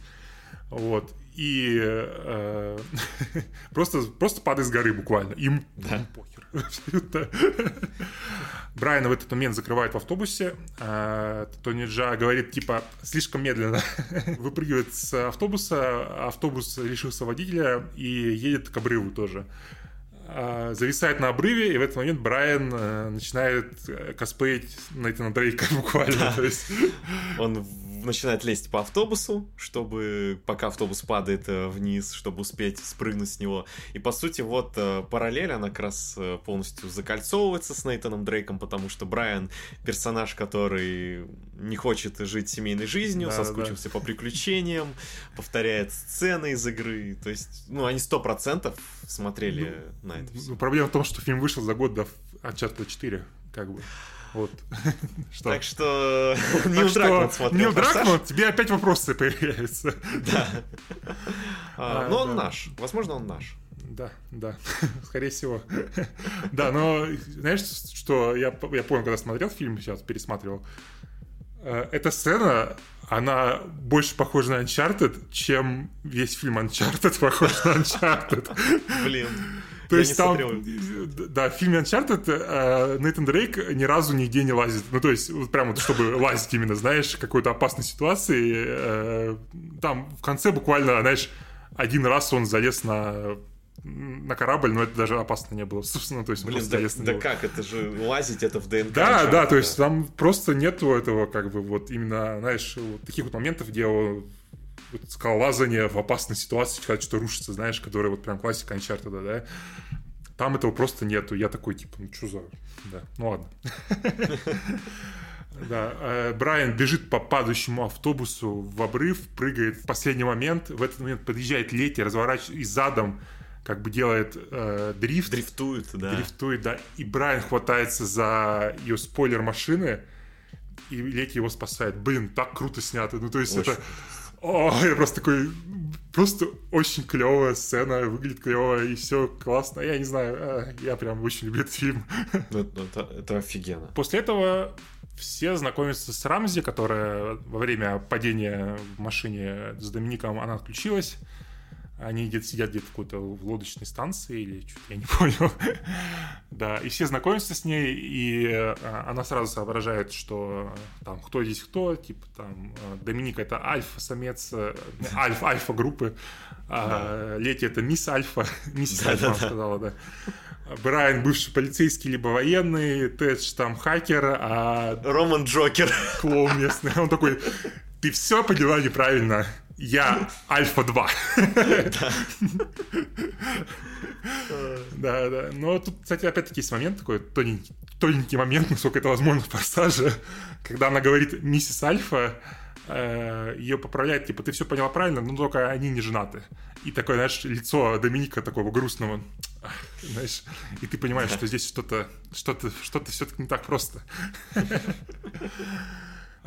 Вот. И э, просто, просто падает с горы буквально. Им да. похер. Брайана в этот момент закрывают в автобусе. А, Тони Джа говорит, типа, слишком медленно. Выпрыгивает с автобуса. Автобус лишился водителя и едет к обрыву тоже. А, зависает на обрыве, и в этот момент Брайан э, начинает э, косплеить Нейтана Дрейка буквально. Да. То есть... Он начинает лезть по автобусу, чтобы пока автобус падает э, вниз, чтобы успеть спрыгнуть с него. И по сути вот э, параллель, она как раз э, полностью закольцовывается с Нейтаном Дрейком, потому что Брайан персонаж, который не хочет жить семейной жизнью, да, соскучился да. по приключениям, повторяет сцены из игры. То есть, ну, они сто процентов смотрели ну, на это все. Ну, проблема в том, что фильм вышел за год до Uncharted 4, как бы. Вот. что? Так что Нил Дракман смотрел Нил Дракман, тебе опять вопросы появляются. Да. А, но он наш. Возможно, он наш. Да, да, скорее всего. да, но знаешь, что я, я понял, когда смотрел фильм, сейчас пересматривал, э, эта сцена, она больше похожа на Uncharted, чем весь фильм Uncharted похож на Uncharted. Блин. То есть там, да, в фильме Uncharted э, Нейтан Дрейк ни разу нигде не лазит. Ну, то есть, вот прямо чтобы лазить именно, знаешь, какой-то опасной ситуации. Э, там в конце буквально, знаешь, один раз он залез на на корабль, но это даже опасно не было, собственно, то есть Блин, да, да как, это же лазить, это в ДНК. Да, да, то есть там просто нету этого, как бы, вот именно, знаешь, вот таких вот моментов, где вот скалолазание в опасной ситуации, когда что-то рушится, знаешь, которая вот прям классика Uncharted, да, там этого просто нету. Я такой, типа, ну что за... Да, ну ладно. Да, э, Брайан бежит по падающему автобусу в обрыв, прыгает в последний момент. В этот момент подъезжает Лети, разворачивается и задом как бы делает э, дрифт. Дрифтует, да. Дрифтует, да. И Брайан хватается за ее спойлер машины, и Лети его спасает. Блин, так круто снято. Ну, то есть Очень. это я просто такой, просто очень клевая сцена, выглядит клево, и все классно. Я не знаю, а, я прям очень люблю этот фильм. Ну, это, это, это офигенно. После этого все знакомятся с Рамзи, которая во время падения в машине с Домиником, она отключилась. Они где-то сидят где-то какой-то в лодочной станции или что-то, я не понял. да, и все знакомятся с ней, и а, она сразу соображает, что там кто здесь кто, типа там а, Доминик это альфа-самец, э, альфа, альфа-группы, а Лети это мисс альфа, миссис альфа, она сказала, да. Брайан бывший полицейский либо военный, Тэдж там хакер, а... Роман Джокер. Клоун местный. Он такой, ты все поняла неправильно. Я Альфа-2. Да, да. Но тут, кстати, опять-таки есть момент такой, тоненький, тоненький момент, насколько это возможно в форсаже, когда она говорит «Миссис Альфа», э, ее поправляет, типа, ты все поняла правильно, но только они не женаты. И такое, знаешь, лицо Доминика такого грустного, знаешь, и ты понимаешь, что здесь что-то, что-то, что-то все-таки не так просто.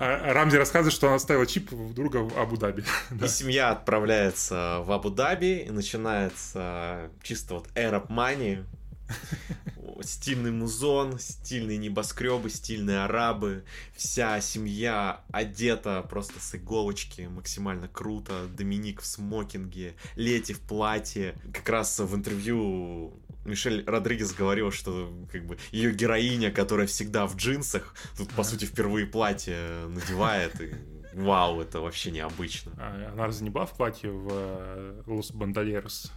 А Рамзи рассказывает, что она оставила чип у друга в Абу-Даби. И семья отправляется в Абу-Даби, и начинается чисто вот Arab Money, Стильный музон, стильные небоскребы, стильные арабы. Вся семья одета просто с иголочки, максимально круто. Доминик в смокинге, Лети в платье. Как раз в интервью Мишель Родригес говорил, что как бы ее героиня, которая всегда в джинсах, тут, по сути, впервые платье надевает. И вау, это вообще необычно. А она разве не была в платье в Лос Бандалерос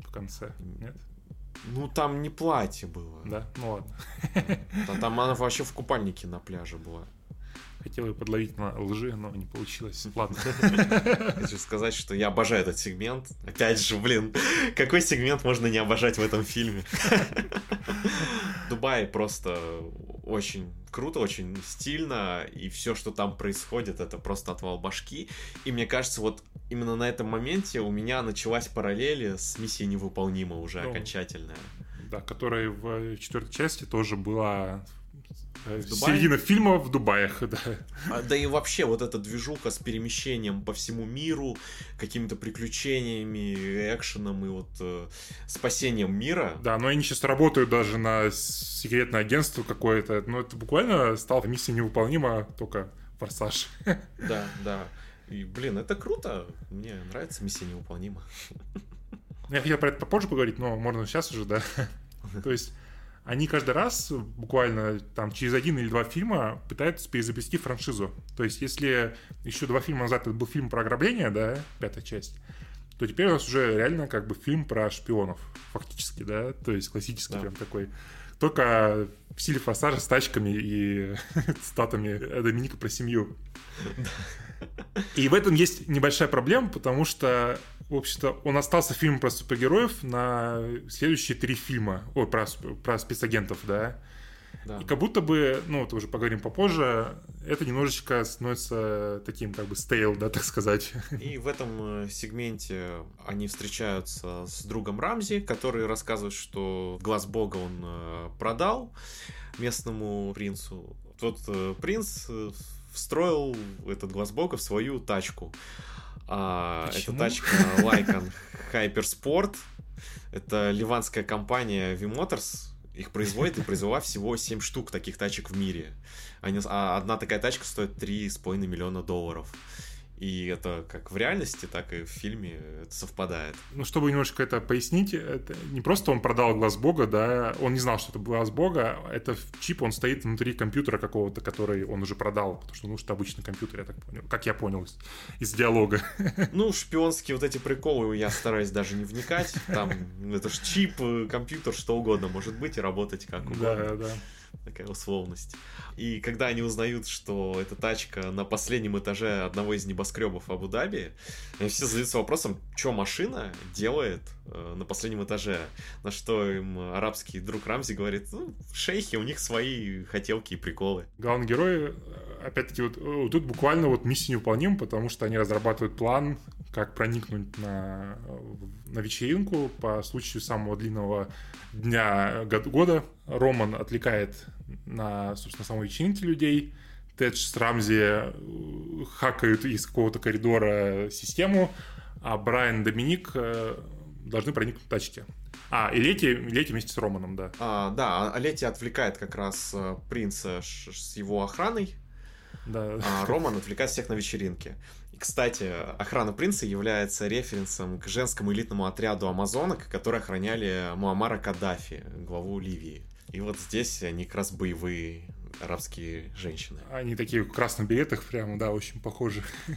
в конце? Нет? Ну, там не платье было. Да? Ну ладно. Там, там она вообще в купальнике на пляже была. Хотел ее подловить на лжи, но не получилось. Ладно. Хочу сказать, что я обожаю этот сегмент. Опять же, блин, какой сегмент можно не обожать в этом фильме? Дубай просто очень круто, очень стильно, и все, что там происходит, это просто отвал башки. И мне кажется, вот именно на этом моменте у меня началась параллель с миссией невыполнима уже ну, окончательная. Да, которая в четвертой части тоже была Середина фильма в Дубаях, да. А, да и вообще вот эта движуха с перемещением по всему миру, какими-то приключениями, экшеном и вот э, спасением мира. Да, но они сейчас работают даже на секретное агентство какое-то. Ну, это буквально стало миссия невыполнима, только форсаж. Да, да. И, блин, это круто. Мне нравится миссия невыполнима. Я хотел про это попозже поговорить, но можно сейчас уже, да. То есть они каждый раз, буквально там через один или два фильма, пытаются перезапустить франшизу. То есть, если еще два фильма назад это был фильм про ограбление, да, пятая часть, то теперь у нас уже реально как бы фильм про шпионов, фактически, да, то есть классический да. прям такой. Только в стиле форсажа с тачками и статами Доминика про семью. И в этом есть небольшая проблема, потому что в общем-то, он остался фильм про супергероев на следующие три фильма. Ой, про, про спецагентов, да. Да. И как будто бы, ну, это уже поговорим попозже, это немножечко становится таким, как бы, стейл, да, так сказать. И в этом э, сегменте они встречаются с другом Рамзи, который рассказывает, что глаз бога он э, продал местному принцу. Тот э, принц встроил этот глаз бога в свою тачку. А, это тачка Lycan Hypersport. Это ливанская компания V-Motors. Их производит и произвела всего 7 штук таких тачек в мире. Они, а одна такая тачка стоит 3,5 миллиона долларов. И это как в реальности, так и в фильме это совпадает. Ну, чтобы немножко это пояснить, это не просто он продал глаз бога, да, он не знал, что это глаз бога, это чип, он стоит внутри компьютера какого-то, который он уже продал, потому что, ну, что обычный компьютер, я так понял, как я понял из, из диалога. Ну, шпионские вот эти приколы я стараюсь даже не вникать, там, это ж чип, компьютер, что угодно может быть и работать как угодно. Да, да такая условность. И когда они узнают, что эта тачка на последнем этаже одного из небоскребов Абу-Даби, они все задаются вопросом, что машина делает э, на последнем этаже. На что им арабский друг Рамзи говорит, ну, шейхи, у них свои хотелки и приколы. Главный герой, опять-таки, вот, вот тут буквально вот миссия невыполнима, потому что они разрабатывают план, как проникнуть на, на вечеринку по случаю самого длинного дня года. Роман отвлекает на, собственно, самой вечеринке людей. Тедж с Рамзи э, хакают из какого-то коридора систему, а Брайан и Доминик э, должны проникнуть в тачки. А, и Лети, Лети вместе с Романом, да. А, да, а Лети отвлекает как раз э, принца с его охраной, да. а Роман отвлекает всех на вечеринке. И, кстати, охрана принца является референсом к женскому элитному отряду амазонок, которые охраняли Муаммара Каддафи, главу Ливии. И вот здесь они как раз боевые арабские женщины. Они такие в красных билетах прямо, да, очень похожи.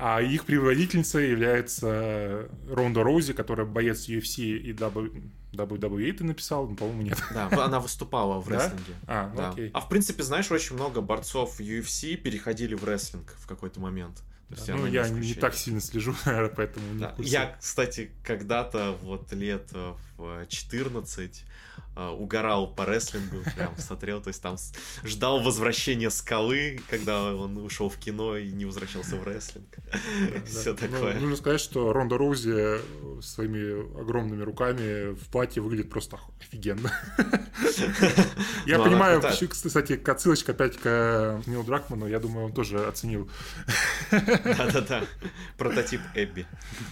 А их предводительница является Ронда Роузи, которая боец UFC и WWE ты написал, по-моему, нет. Да, она выступала в рестлинге. Да? А, ну, да. окей. А в принципе, знаешь, очень много борцов UFC переходили в рестлинг в какой-то момент. Да, ну, я не так сильно слежу, наверное, поэтому да. Я, кстати, когда-то вот лет в 14 э, угорал по рестлингу, прям смотрел, то есть там ждал возвращения скалы, когда он ушел в кино и не возвращался в рестлинг. Все такое. Ну, нужно сказать, что Ронда Роузи своими огромными руками в платье выглядит просто офигенно. Я понимаю, кстати, отсылочка опять к Нилу Дракману, я думаю, он тоже оценил. Да-да-да, прототип Эбби.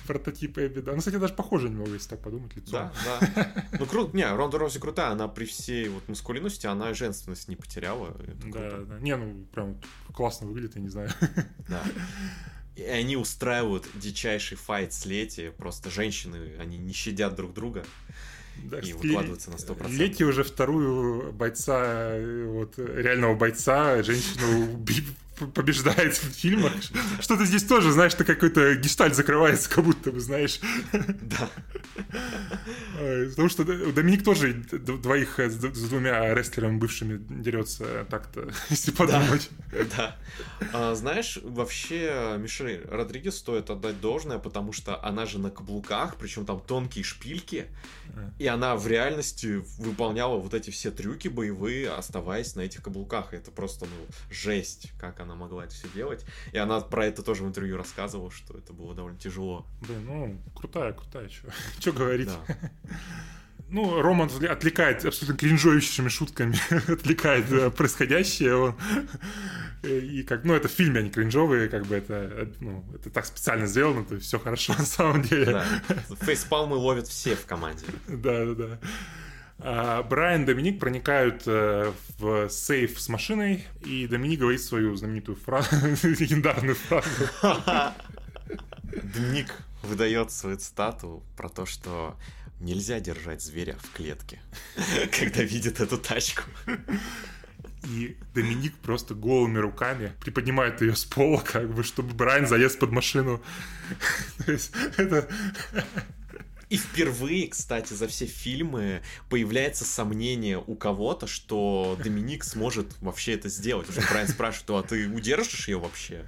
Прототип Эбби, да. Ну, кстати, даже похоже немного, если так подумать, лицо. Да, да. Ну, круто. Не, Ронда Роузи крутая, она при всей вот мускулинности, она женственность не потеряла. Да, да. Не, ну, прям классно выглядит, я не знаю. Да. И они устраивают дичайший файт с Лети. Просто женщины, они не щадят друг друга. Да, и выкладываются на 100%. Лети уже вторую бойца, вот, реального бойца, женщину побеждает в фильмах. Что-то здесь тоже, знаешь, ты какой-то гештальт закрывается, как будто бы, знаешь. Да. Потому что Доминик тоже двоих с двумя рестлерами бывшими дерется так-то, если подумать. Да. А, знаешь, вообще Мишель Родригес стоит отдать должное, потому что она же на каблуках, причем там тонкие шпильки, и она в реальности выполняла вот эти все трюки боевые, оставаясь на этих каблуках. Это просто, ну, жесть, как она могла это все делать. И она про это тоже в интервью рассказывала, что это было довольно тяжело. Блин, ну, крутая, крутая, что говорить. Да. ну, Роман отвлекает абсолютно кринжующими шутками, отвлекает э, происходящее. Он, и как, ну, это в фильме, они кринжовые, как бы это, ну, это так специально сделано, то все хорошо на самом деле. Да. Фейспалмы ловят все в команде. Да, да, да. А Брайан и Доминик проникают э, в сейф с машиной, и Доминик говорит свою знаменитую фразу, легендарную фразу. Доминик выдает свою цитату про то, что нельзя держать зверя в клетке, когда видит эту тачку. И Доминик просто голыми руками приподнимает ее с пола, как бы, чтобы Брайан залез под машину. То есть это... И впервые, кстати, за все фильмы появляется сомнение у кого-то, что Доминик сможет вообще это сделать. Что Брайан спрашивает, а ты удержишь ее вообще?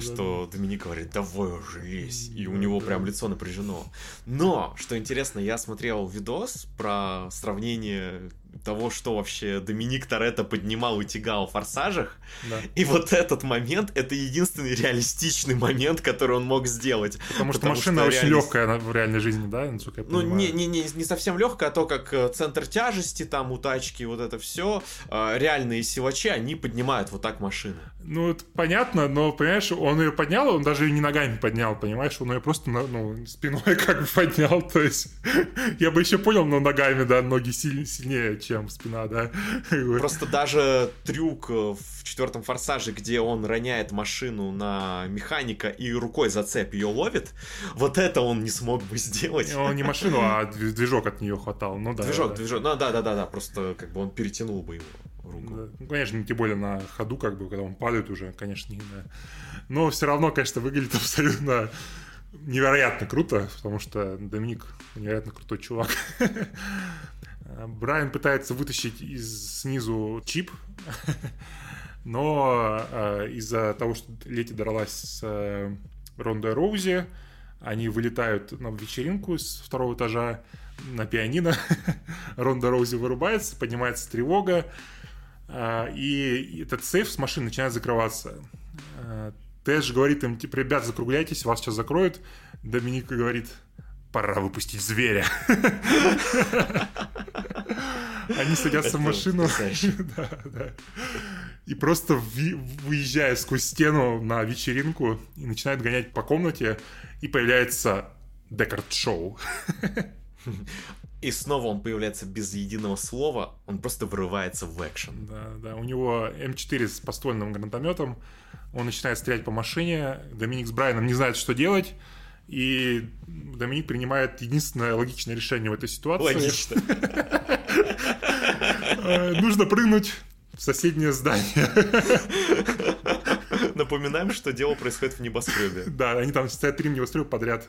Что Доминик говорит, давай уже лезь. И у него прям лицо напряжено. Но, что интересно, я смотрел видос про сравнение того, что вообще Доминик Торетто поднимал и тягал в «Форсажах». Да. И вот этот момент, это единственный реалистичный момент, который он мог сделать. Потому, потому что машина что очень реалист... легкая в реальной жизни, да, насколько я Ну, не, не, не, не совсем легкая, а то, как э, центр тяжести там у тачки, вот это все, э, реальные силачи, они поднимают вот так машины. Ну, это понятно, но, понимаешь, он ее поднял, он даже ее не ногами поднял, понимаешь, он ее просто ну, спиной как бы поднял, то есть я бы еще понял, но ногами, да, ноги сильнее, чем спина, да. Просто даже трюк в четвертом форсаже, где он роняет машину на механика и рукой зацеп ее ловит, вот это он не смог бы сделать. Он не машину, а движок от нее хватал. Ну да. Движок, да. движок. Ну да, да, да, да. Просто как бы он перетянул бы его руку. Да. Ну, конечно, тем более на ходу, как бы, когда он падает уже, конечно, не да. Но все равно, конечно, выглядит абсолютно невероятно круто, потому что Доминик невероятно крутой чувак. Брайан пытается вытащить из снизу чип, но э, из-за того, что Лети дралась с э, Рондой Роузи, они вылетают на вечеринку с второго этажа на пианино. Ронда Роузи вырубается, поднимается тревога, и этот сейф с машины начинает закрываться. Э, Тэш говорит им, типа, ребят, закругляйтесь, вас сейчас закроют. Доминика говорит, пора выпустить зверя. Они садятся в машину. И просто выезжая сквозь стену на вечеринку и начинают гонять по комнате, и появляется Декард Шоу. И снова он появляется без единого слова, он просто врывается в экшен. Да, да, у него М4 с поствольным гранатометом, он начинает стрелять по машине, Доминик с Брайаном не знает, что делать, и Доминик принимает единственное логичное решение в этой ситуации. Логично. Э, нужно прыгнуть в соседнее здание. Напоминаем, что дело происходит в небоскребе. Да, они там стоят три небоскреба подряд.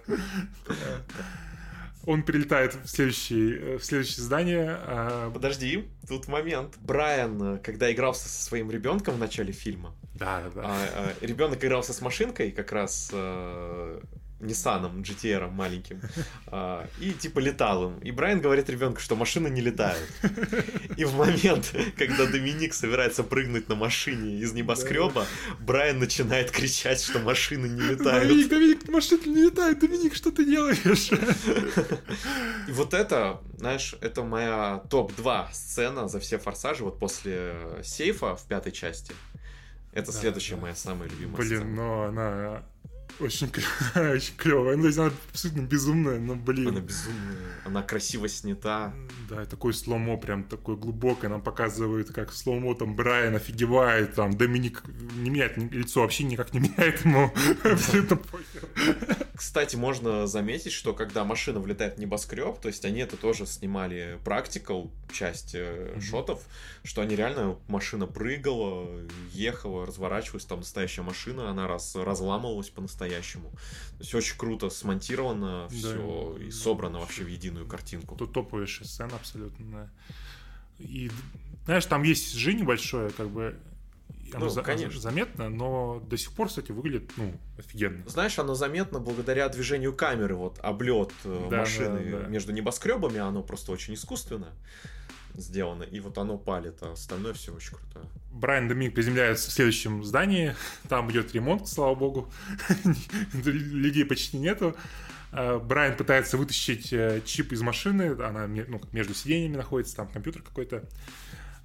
Он перелетает в следующее, в следующее здание. А... Подожди, тут момент. Брайан, когда игрался со своим ребенком в начале фильма, да, да. А, а, ребенок игрался с машинкой, как раз э, Ниссаном, GTR маленьким, а, и типа летал им. И Брайан говорит ребенку, что машины не летают. И в момент, когда Доминик собирается прыгнуть на машине из небоскреба, Брайан начинает кричать, что машины не летают. Доминик, Доминик, машины не летают, Доминик, что ты делаешь? И вот это, знаешь, это моя топ-2 сцена за все форсажи, вот после сейфа в пятой части. Это да, следующая да. моя самая любимая Блин, сцена. но она очень, очень клевая. Ну, то есть она абсолютно безумная, но, блин. Она безумная, она красиво снята. Да, такой сломо прям такой глубокое. Нам показывают, как сломо там Брайан офигевает, там Доминик не меняет лицо, вообще никак не меняет ему. Абсолютно Кстати, можно заметить, что когда машина влетает в небоскреб, то есть они это тоже снимали практикал, часть mm-hmm. шотов, что они реально, машина прыгала, ехала, разворачивалась, там настоящая машина, она раз разламывалась по-настоящему. То есть очень круто смонтировано да, все и собрано вообще в единую картинку. Тут топовейшая сцена абсолютно. И, знаешь, там есть Ж небольшое, как бы, оно ну, за, конечно. заметно, но до сих пор, кстати, выглядит, ну, офигенно. Знаешь, оно заметно благодаря движению камеры, вот облет э, да, машины да, да. между небоскребами, оно просто очень искусственно сделано, и вот оно палит, а остальное все очень круто. Брайан Доминик приземляется в следующем здании, там идет ремонт, слава богу, людей почти нету. А, Брайан пытается вытащить э, чип из машины, она ну, между сиденьями находится, там компьютер какой-то.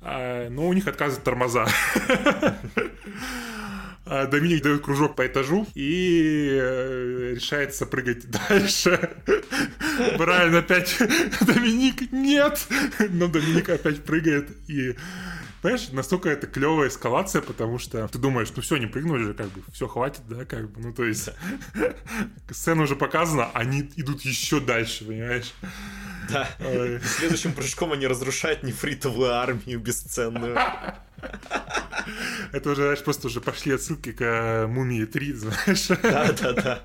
А, но у них отказывают тормоза. А, Доминик дает кружок по этажу и э, решается прыгать дальше. Брайан опять... Доминик, нет! Но Доминик опять прыгает и... Понимаешь, настолько это клевая эскалация, потому что ты думаешь, ну все, не прыгнули же, как бы, все хватит, да, как бы, ну то есть сцена уже показана, они идут еще дальше, понимаешь? Да. Следующим прыжком они разрушают нефритовую армию бесценную. Это уже, знаешь, просто уже пошли отсылки к э, Мумии 3, знаешь. Да, да, да.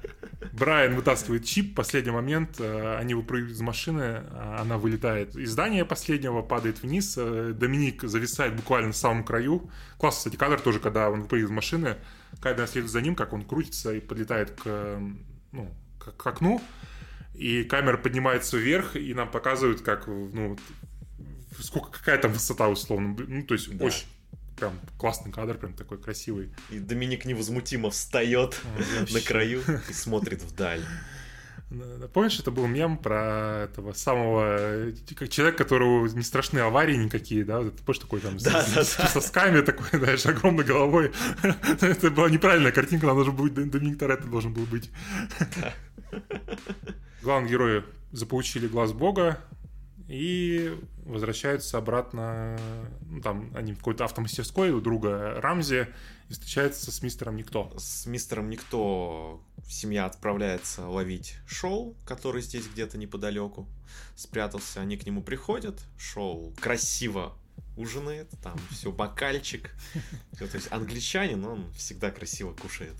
Брайан вытаскивает чип, последний момент э, они выпрыгивают из машины, а она вылетает из здания последнего, падает вниз, э, Доминик зависает буквально на самом краю. Классный, кстати, кадр тоже, когда он выпрыгивает из машины, камера следует за ним, как он крутится и подлетает к, ну, к, к окну, и камера поднимается вверх, и нам показывают, как, ну, сколько, какая там высота условно, ну, то есть да. очень прям классный кадр, прям такой красивый. И Доминик невозмутимо встает на краю и смотрит вдаль. Помнишь, это был мем про этого самого как человек, которого не страшны аварии никакие, да? Вот помнишь, такой там да, с, да, с, да. сосками такой, знаешь, огромной головой. это была неправильная картинка, нам должен быть Доминик Торетто должен был быть. Главные герои заполучили глаз бога, и возвращаются обратно, ну, там они в какой-то автомастерской у друга Рамзи и встречаются с мистером Никто. С мистером Никто семья отправляется ловить Шоу, который здесь где-то неподалеку спрятался. Они к нему приходят, Шоу красиво ужинает, там все бокальчик. Все, то есть англичанин, он всегда красиво кушает.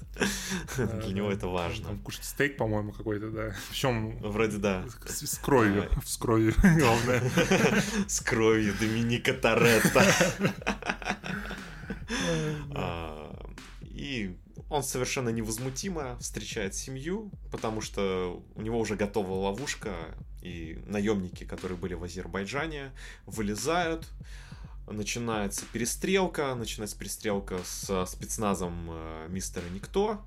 Для него это важно. Он кушает стейк, по-моему, какой-то, да. Причем вроде да. С кровью, с кровью, главное. С кровью Доминика Торетто. А, и он совершенно невозмутимо встречает семью, потому что у него уже готова ловушка, и наемники, которые были в Азербайджане, вылезают, начинается перестрелка, начинается перестрелка с спецназом э, мистера Никто,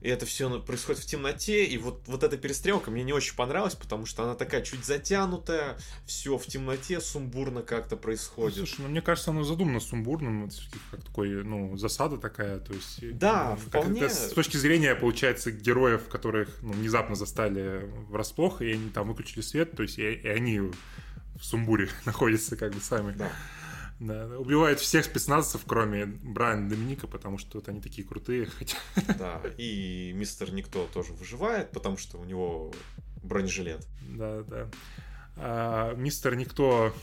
и это все происходит в темноте, и вот, вот эта перестрелка мне не очень понравилась, потому что она такая чуть затянутая, все в темноте, сумбурно как-то происходит. Ну, слушай, ну мне кажется, оно задумано сумбурным, это как такой, ну, засада такая, то есть... Да, как вполне... Это, с точки зрения, получается, героев, которых ну, внезапно застали врасплох, и они там выключили свет, то есть и, и они в сумбуре находятся как бы сами. Да. Да, убивает всех спецназовцев, кроме Брайана Доминика, потому что вот они такие крутые. Хотя... Да, и мистер Никто тоже выживает, потому что у него бронежилет. Да, да. А, мистер Никто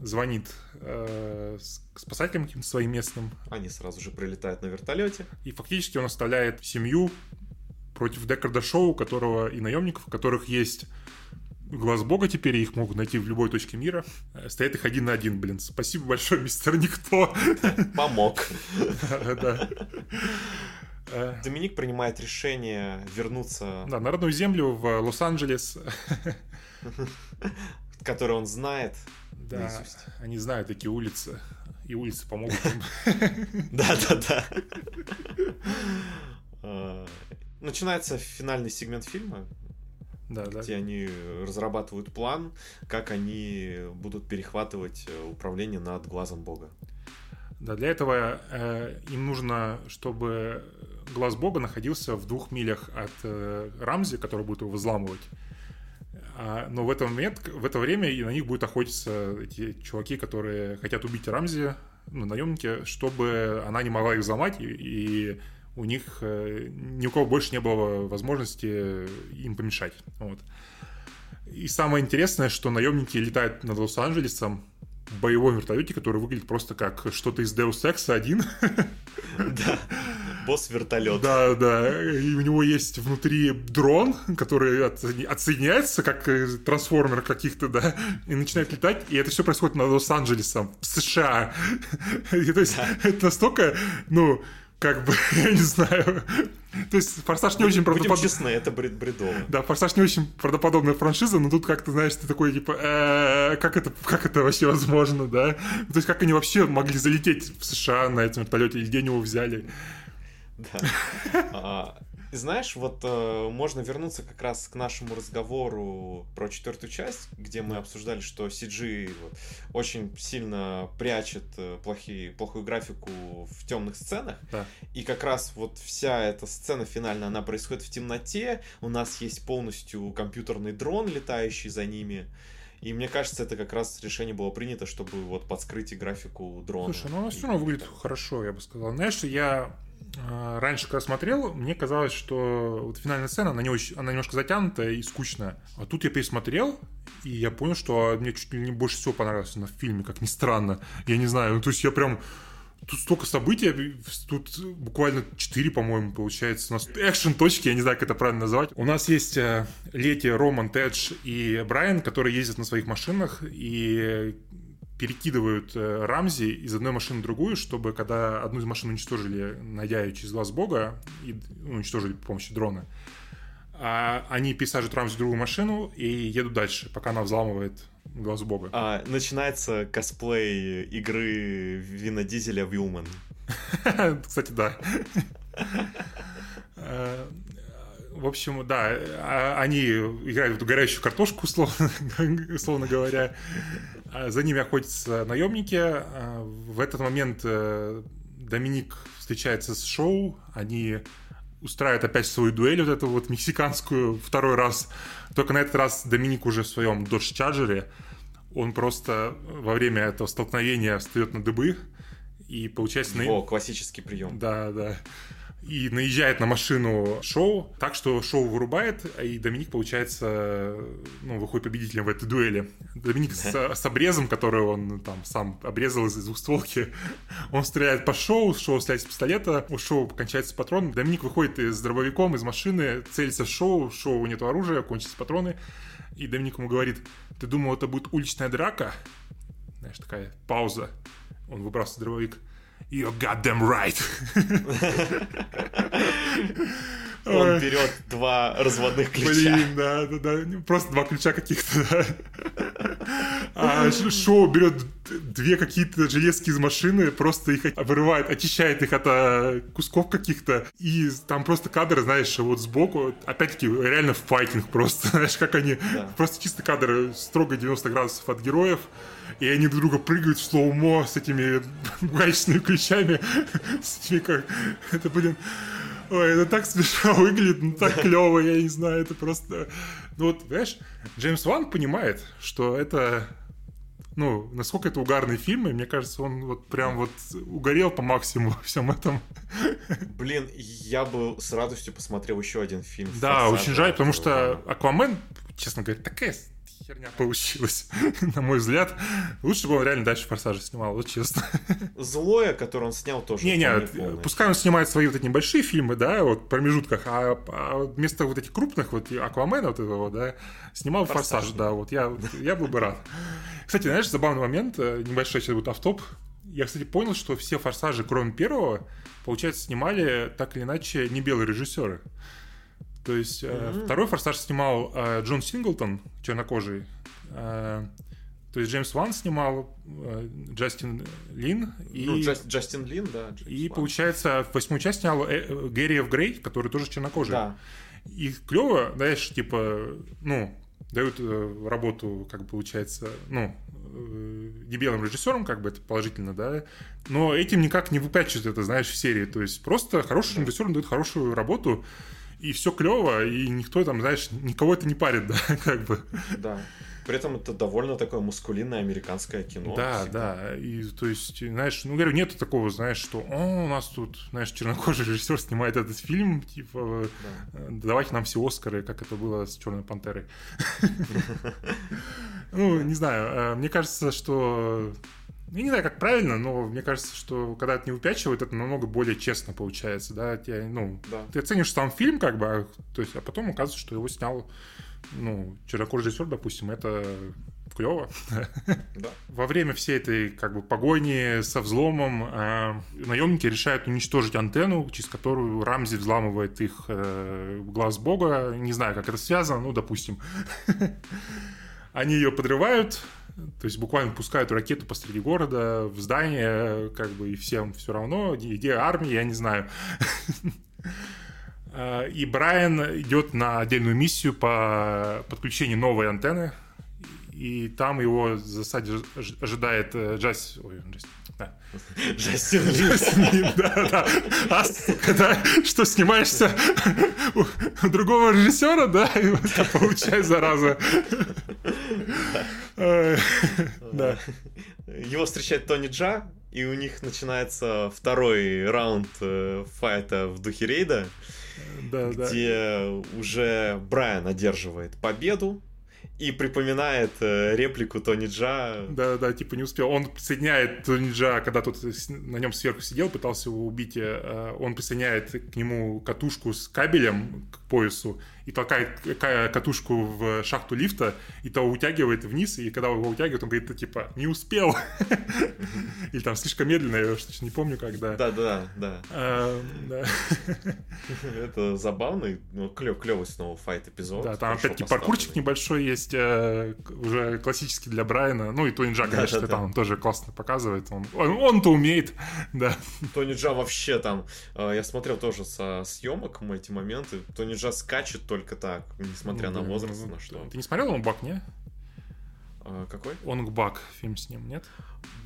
звонит э, спасателям каким-то своим местным. Они сразу же прилетают на вертолете. И фактически он оставляет семью против Декарда Шоу, у которого и наемников, у которых есть глаз бога теперь, их могут найти в любой точке мира. Э, стоят их один на один, блин. Спасибо большое, мистер Никто. Помог. Да. Э, Доминик принимает решение вернуться... Да, на родную землю в Лос-Анджелес. Который он знает. Да, они знают такие улицы. И улицы помогут им. Да, да, да. Э, начинается финальный сегмент фильма, да, где да. они разрабатывают план, как они будут перехватывать э, управление над глазом Бога. Да, для этого э, им нужно, чтобы глаз Бога находился в двух милях от э, Рамзи, который будет его взламывать. А, но в этот момент, в это время и на них будут охотиться эти чуваки, которые хотят убить Рамзи, ну, наемники, чтобы она не могла их взломать и, и у них э, ни у кого больше не было возможности им помешать. Вот. И самое интересное, что наемники летают над Лос-Анджелесом в боевом вертолете, который выглядит просто как что-то из Deus Ex 1. Да, босс вертолет. Да, да. И у него есть внутри дрон, который отсоединяется, как трансформер каких-то, да, и начинает летать. И это все происходит над Лос-Анджелесом, в США. И, то есть это настолько, ну, как бы, я не знаю. То есть «Форсаж» не очень правдоподобный. Будем честны, это бред бредово. Да, «Форсаж» не очень правдоподобная франшиза, но тут как-то, знаешь, ты такой, типа, «Э, как это, как это вообще возможно, да? То есть как они вообще могли залететь в США на этом вертолете, или где они его взяли? Да. А, знаешь, вот э, можно вернуться как раз к нашему разговору про четвертую часть, где мы обсуждали, что CG вот, очень сильно прячет э, плохие, плохую графику в темных сценах. Да. И как раз вот вся эта сцена финальная, она происходит в темноте. У нас есть полностью компьютерный дрон, летающий за ними. И мне кажется, это как раз решение было принято, чтобы вот подскрыть и графику дрона. Слушай, ну оно все равно выглядит хорошо, я бы сказал. Знаешь, я раньше, когда смотрел, мне казалось, что вот финальная сцена, она, не очень, она немножко затянутая и скучная. А тут я пересмотрел, и я понял, что мне чуть ли не больше всего понравилось на фильме, как ни странно. Я не знаю, ну, то есть я прям... Тут столько событий, тут буквально 4, по-моему, получается. У нас экшен-точки, я не знаю, как это правильно назвать. У нас есть э, Лети, Роман, Тедж и Брайан, которые ездят на своих машинах, и перекидывают э, Рамзи из одной машины в другую, чтобы когда одну из машин уничтожили, найдя ее через глаз бога, и уничтожили при помощи дрона, а они пересаживают Рамзи в другую машину и едут дальше, пока она взламывает глаз бога. А, начинается косплей игры Вина Дизеля Вилман. Кстати, да. Э, в общем, да, а, они играют в эту горящую картошку, условно, условно говоря. А за ними охотятся наемники. А, в этот момент э, Доминик встречается с Шоу. Они устраивают опять свою дуэль, вот эту вот мексиканскую, второй раз. Только на этот раз Доминик уже в своем Dodge Charger. Он просто во время этого столкновения встает на дыбы. И получается... О, классический прием. Да, да и наезжает на машину Шоу, так что Шоу вырубает, и Доминик, получается, ну, выходит победителем в этой дуэли. Доминик с, с обрезом, который он там сам обрезал из двухстволки, он стреляет по Шоу, Шоу стреляет с пистолета, у Шоу кончается патрон, Доминик выходит с дробовиком из машины, целится в Шоу, Шоу нет оружия, кончатся патроны, и Доминик ему говорит, ты думал, это будет уличная драка? Знаешь, такая пауза. Он выбрасывает дробовик. You're goddamn right. Он берет два разводных ключа. Блин, да, да, да. Просто два ключа каких-то, да. А Шоу берет две какие-то железки из машины, просто их вырывает, очищает их от а, кусков каких-то. И там просто кадры, знаешь, вот сбоку, опять-таки, реально файтинг просто. Знаешь, как они... Да. Просто чисто кадры строго 90 градусов от героев и они друг друга прыгают в слоумо с этими гаечными ключами. С этими как... Это, блин... Ой, это так смешно выглядит, ну так клево, я не знаю, это просто... Ну вот, знаешь, Джеймс Ван понимает, что это ну, насколько это угарный фильм, и мне кажется, он вот прям вот угорел по максимуму во всем этом. Блин, я бы с радостью посмотрел еще один фильм. Да, очень жаль, потому что Аквамен, честно говоря, такая херня получилась, на мой взгляд. Лучше бы он реально дальше «Форсажа» снимал, вот честно. Злое, которое он снял, тоже Не-не, пускай он снимает свои вот эти небольшие фильмы, да, вот в промежутках, а, а вместо вот этих крупных, вот «Аквамена» вот этого, да, снимал «Форсаж», да, вот я, я был бы рад. Кстати, знаешь, забавный момент, э, небольшой сейчас будет автоп, я, кстати, понял, что все «Форсажи», кроме первого, получается, снимали так или иначе не белые режиссеры. То есть mm-hmm. второй «Форсаж» снимал э, Джон Синглтон, чернокожий. Э, то есть Джеймс Ван снимал, Джастин Лин. И, ну, Джаст, Джастин Лин, да. Джеймс и, Ван. получается, восьмую часть снял э, Гэри Эф Грей, который тоже чернокожий. Да. И клево, знаешь, типа, ну, дают э, работу, как получается, ну, э, не белым режиссером, как бы это положительно, да, но этим никак не выпячивают это, знаешь, в серии. То есть просто хороший режиссер дает хорошую работу, и все клево, и никто там, знаешь, никого это не парит, да, как бы. Да. При этом это довольно такое мускулинное американское кино. Да, всегда. да. И то есть, знаешь, ну говорю, нету такого, знаешь, что О, у нас тут, знаешь, чернокожий режиссер снимает этот фильм, типа, да. Э, давайте нам все Оскары, как это было с Черной пантерой. Ну, не знаю, э, мне кажется, что я не знаю, как правильно, но мне кажется, что когда это не выпячивают, это намного более честно получается, да, тебя, ну, да. ты оценишь сам фильм, как бы, а, то есть, а потом оказывается, что его снял ну, чернокожий режиссер, допустим, это клево. Да. Во время всей этой как бы погони со взломом э, наемники решают уничтожить антенну, через которую Рамзи взламывает их э, глаз бога. Не знаю, как это связано, ну, допустим. Они ее подрывают, то есть буквально пускают ракету посреди города, в здание, как бы, и всем все равно. Идея армии, я не знаю. Э, и Брайан идет на отдельную миссию по подключению новой антенны. И там его засаде ожидает э, Джас... Ой, Джас... Да. Джастин Лин. Да, да. А когда что, снимаешься у другого режиссера, да, и вот получай зараза. Да. Его встречает Тони Джа, и у них начинается второй раунд э, файта в духе рейда да, где да. уже Брайан одерживает победу и припоминает э, реплику Тони Джа. Да, да, типа не успел. Он присоединяет Тони Джа, когда тот на нем сверху сидел, пытался его убить. Э, он присоединяет к нему катушку с кабелем поясу и толкает катушку в шахту лифта, и того утягивает вниз, и когда его утягивает, он говорит, типа, не успел. Или там слишком медленно, я уж не помню, когда. Да, да, да. А, Это забавный, ну, клевый снова файт эпизод. Да, там опять-таки паркурчик небольшой есть, э, уже классический для Брайана. Ну и Тони Джа, конечно, там тоже классно показывает. Он-то умеет, да. Тони Джа вообще там, э, я смотрел тоже со съемок эти моменты, Тони Джа скачет только так, несмотря ну, на возраст, ну, на что. Ты не смотрел он Бак, не? А, какой? Он Бак, фильм с ним, нет?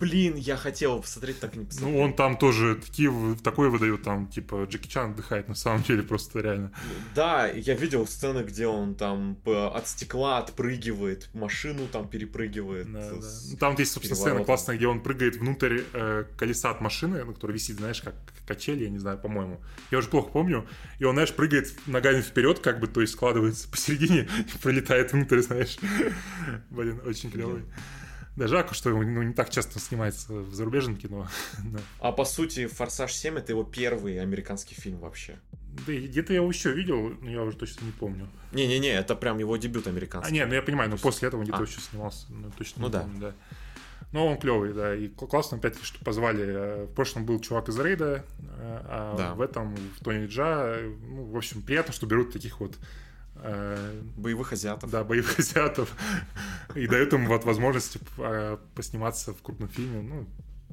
Блин, я хотел посмотреть, так и не посмотрел. Ну, он там тоже такие, такое выдает, там, типа, Джеки Чан отдыхает, на самом деле, просто реально. Да, я видел сцены, где он там от стекла отпрыгивает, машину там перепрыгивает. Да, да. Ну, там есть, собственно, сцена классная, где он прыгает внутрь э, колеса от машины, на которой висит, знаешь, как качели, я не знаю, по-моему. Я уже плохо помню. И он, знаешь, прыгает ногами вперед, как бы, то есть складывается посередине и пролетает внутрь, знаешь. Блин, очень клевый. Да, жалко, что ну, не так часто снимается в зарубежном кино. да. А по сути, «Форсаж 7» — это его первый американский фильм вообще. Да, где-то я его еще видел, но я уже точно не помню. Не-не-не, это прям его дебют американский. А, не, ну я понимаю, но после этого он где-то а. еще снимался, ну, точно ну, не да. помню, да. Но он клевый, да. И классно, опять-таки, что позвали. Э, в прошлом был чувак из Рейда, э, а да. в этом в Тони Джа. Ну, в общем, приятно, что берут таких вот Э, боевых азиатов. Да, боевых азиатов. И дают им вот возможность э, посниматься в крупном фильме. Ну,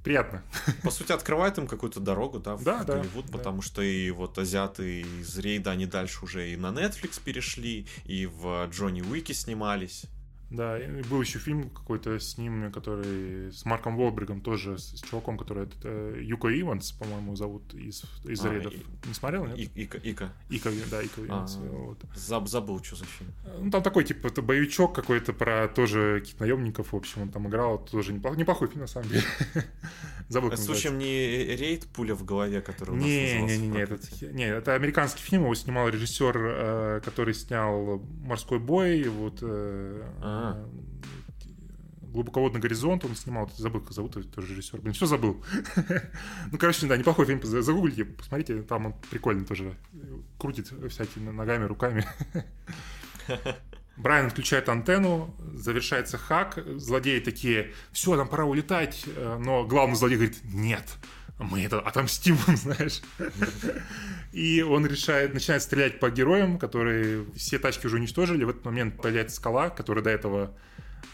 приятно. По сути, открывает им какую-то дорогу, да, в да, Голливуд, да, потому да. что и вот азиаты из Рейда, они дальше уже и на Netflix перешли, и в Джонни Уике снимались. Да, и был еще фильм какой-то с ним, который с Марком Волбергом, тоже с, с чуваком, который это, Юко Иванс, по-моему, зовут из, из а, рейдов. И, Не смотрел, нет? И, Ика, Ика. Ика, да, Ика Иванс. А, вот. заб, забыл, что за фильм. Ну, там такой, типа, это боевичок какой-то про тоже каких-то наемников, в общем, он там играл, тоже неплохой, неплохой фильм, на самом деле. Забыл, Это, случаем, не рейд «Пуля в голове», который у нас не, не, не, не, это, не, это американский фильм, его снимал режиссер, э, который снял «Морской бой», вот э, а. глубоководный горизонт он снимал, забыл, как зовут, тоже режиссер. Блин, все забыл. ну, короче, да, неплохой фильм, загуглите, посмотрите, там он прикольный тоже. Крутит всякими ногами, руками. Брайан включает антенну, завершается хак, злодеи такие, все, нам пора улетать, э, но главный злодей говорит, нет, мы это отомстим, знаешь. И он решает, начинает стрелять по героям, которые все тачки уже уничтожили. В этот момент появляется скала, который до этого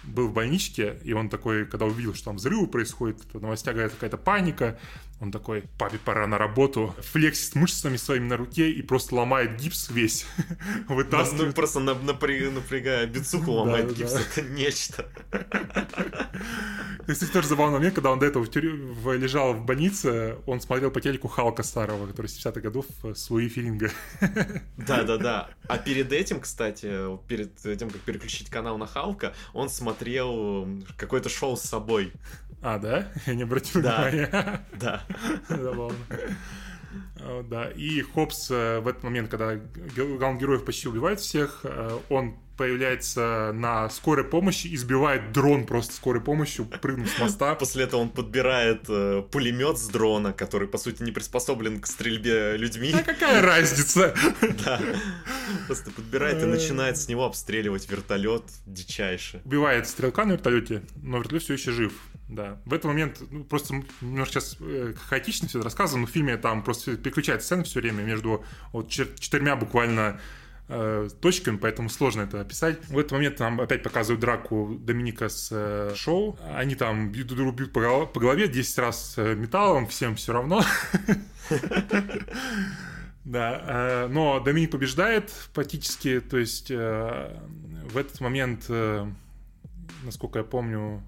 был в больничке, и он такой, когда увидел, что там взрывы происходят, в новостях какая-то паника, он такой, папе пора на работу, флексит мышцами своими на руке и просто ломает гипс весь. Вытаскивает. Ну, просто напрягая бицуху ломает гипс, это нечто. То есть, тоже забавный момент, когда он до этого лежал в больнице, он смотрел по телеку Халка старого, который с 70-х годов э, с Луи Филинга. Да-да-да. А перед этим, кстати, перед тем, как переключить канал на Халка, он смотрел какое-то шоу с собой. А, да? Я не обратил да. внимания. Да. Забавно. Да, и Хопс э, в этот момент, когда главный героев почти убивает всех, э, он появляется на скорой помощи, избивает дрон просто скорой помощью, прыгнув с моста. После этого он подбирает э, пулемет с дрона, который, по сути, не приспособлен к стрельбе людьми. А какая разница? Да. Просто подбирает и начинает с него обстреливать вертолет дичайше. Убивает стрелка на вертолете, но вертолет все еще жив. Да. В этот момент, ну, просто немножко сейчас э, хаотично все это рассказано, но в фильме там просто переключается сцена все время между вот четырьмя буквально э, точками, поэтому сложно это описать. В этот момент нам опять показывают драку Доминика с э, Шоу. Они там бьют друг бьют по, по голове 10 раз э, металлом, всем все равно. Да, э, но Доминик побеждает фактически, то есть в этот момент, насколько я помню,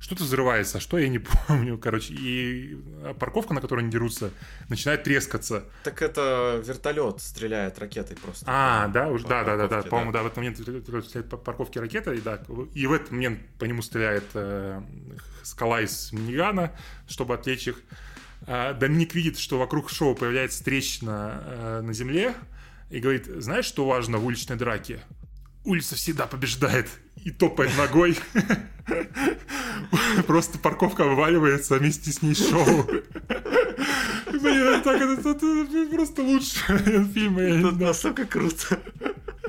что-то взрывается, а что я не помню, короче, и парковка, на которой они дерутся, начинает трескаться. Так это вертолет стреляет ракетой просто. А, да, уже, да, да, да, да, по-моему, да, в этот момент вертолет стреляет по парковке ракетой, и да, и в этот момент по нему стреляет э, скала из минигана, чтобы отвлечь их. А Доминик видит, что вокруг шоу появляется трещина э, на земле, и говорит, знаешь, что важно в уличной драке? Улица всегда побеждает и топает ногой. Просто парковка вываливается вместе с ней шоу. Блин, так это, просто лучше фильм. Это настолько круто.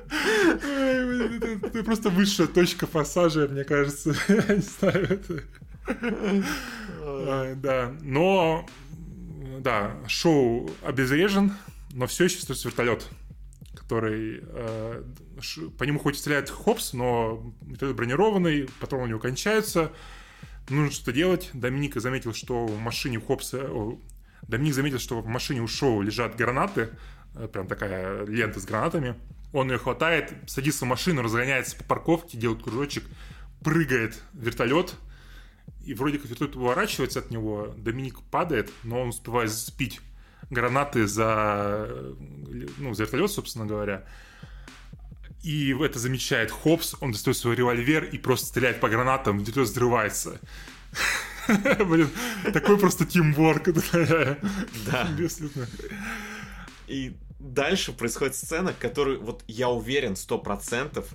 Это, просто высшая точка пассажа, мне кажется. Я не знаю, это... Да, но... Да, шоу обезврежен, но все еще стоит вертолет который э, по нему хоть стреляет Хопс, но это бронированный, патроны у него кончаются. Нужно что-то делать. Доминик заметил, что в машине Хопса... Доминик заметил, что в машине у Шоу лежат гранаты, э, прям такая лента с гранатами. Он ее хватает, садится в машину, разгоняется по парковке, делает кружочек, прыгает вертолет, и вроде как вертолет уворачивается от него, Доминик падает, но он успевает зацепить гранаты за, ну, за вертолет, собственно говоря. И это замечает Хопс, он достает свой револьвер и просто стреляет по гранатам, вертолет взрывается. Блин, такой просто тимворк. Да. И дальше происходит сцена, которую, вот я уверен, сто процентов,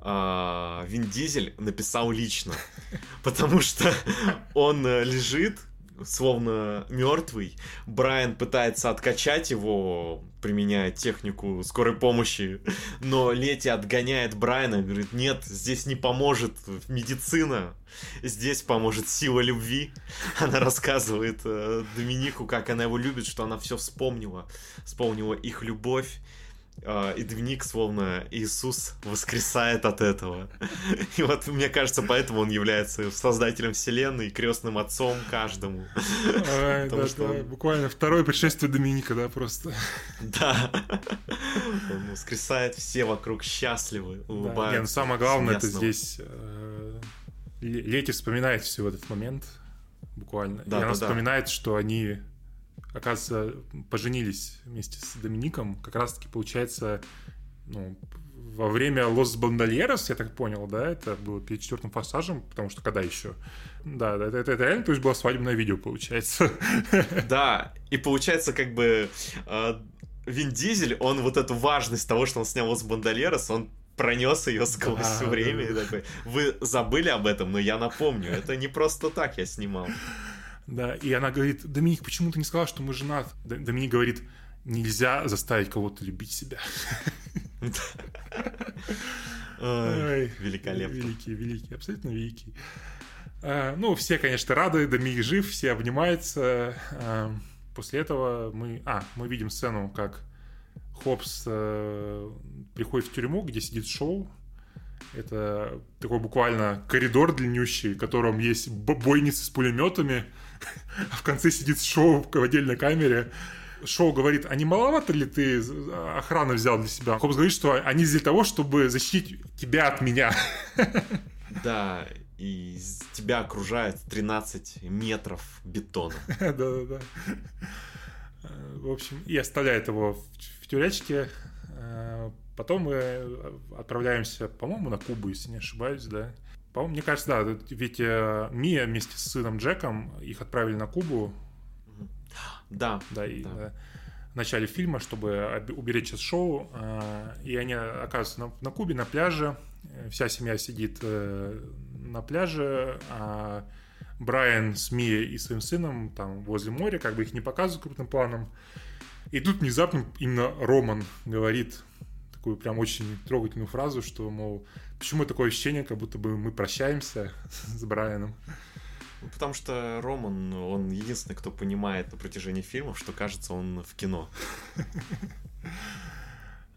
а, Вин Дизель написал лично. Потому что он э, лежит, словно мертвый. Брайан пытается откачать его, применяя технику скорой помощи, но Лети отгоняет Брайана, говорит, нет, здесь не поможет медицина, здесь поможет сила любви. Она рассказывает э, Доминику, как она его любит, что она все вспомнила, вспомнила их любовь. А, и дневник, словно Иисус воскресает от этого. И вот, мне кажется, поэтому он является создателем вселенной, крестным отцом каждому. Да, что да, буквально второе пришествие Доминика, да, просто. Да. Он воскресает, все вокруг счастливы, улыбаются. Да. Не, ну самое главное, это здесь э, Лети вспоминает все этот момент, буквально. Да, и она да, вспоминает, да. что они оказывается, поженились вместе с Домиником, как раз-таки получается, ну, во время Лос Бандольерос, я так понял, да, это было перед четвертым форсажем, потому что когда еще? Да, это, это, это реально, то есть было свадебное видео, получается. Да, и получается, как бы э, Вин Дизель, он вот эту важность того, что он снял Лос Бандольерос, он пронес ее сквозь да, все время да. и такой, вы забыли об этом, но я напомню, это не просто так я снимал. Да, и она говорит, Доминик, почему ты не сказал, что мы женат? Доминик говорит, нельзя заставить кого-то любить себя. Великолепно. Великий, великий, абсолютно великий. А, ну, все, конечно, рады, Доминик жив, все обнимаются. А, после этого мы... А, мы видим сцену, как Хопс э, приходит в тюрьму, где сидит Шоу. Это такой буквально коридор длиннющий, в котором есть бойницы с пулеметами. А в конце сидит Шоу в отдельной камере. Шоу говорит, а не маловато ли ты охрану взял для себя? Хопс говорит, что они для того, чтобы защитить тебя от меня. Да, и тебя окружает 13 метров бетона. Да-да-да. В общем, и оставляет его в тюрячке. Потом мы отправляемся, по-моему, на Кубу, если не ошибаюсь, да. По-моему, мне кажется, да, ведь э, Мия вместе с сыном Джеком их отправили на Кубу. Да. Да, и да. Да, в начале фильма, чтобы уберечь от шоу. А, и они оказываются на, на Кубе, на пляже. Вся семья сидит э, на пляже, а Брайан с Мией и своим сыном там возле моря, как бы их не показывают крупным планом. И тут внезапно именно Роман говорит такую прям очень трогательную фразу, что, мол, почему такое ощущение, как будто бы мы прощаемся с Брайаном. Ну, потому что Роман, он единственный, кто понимает на протяжении фильмов, что кажется он в кино.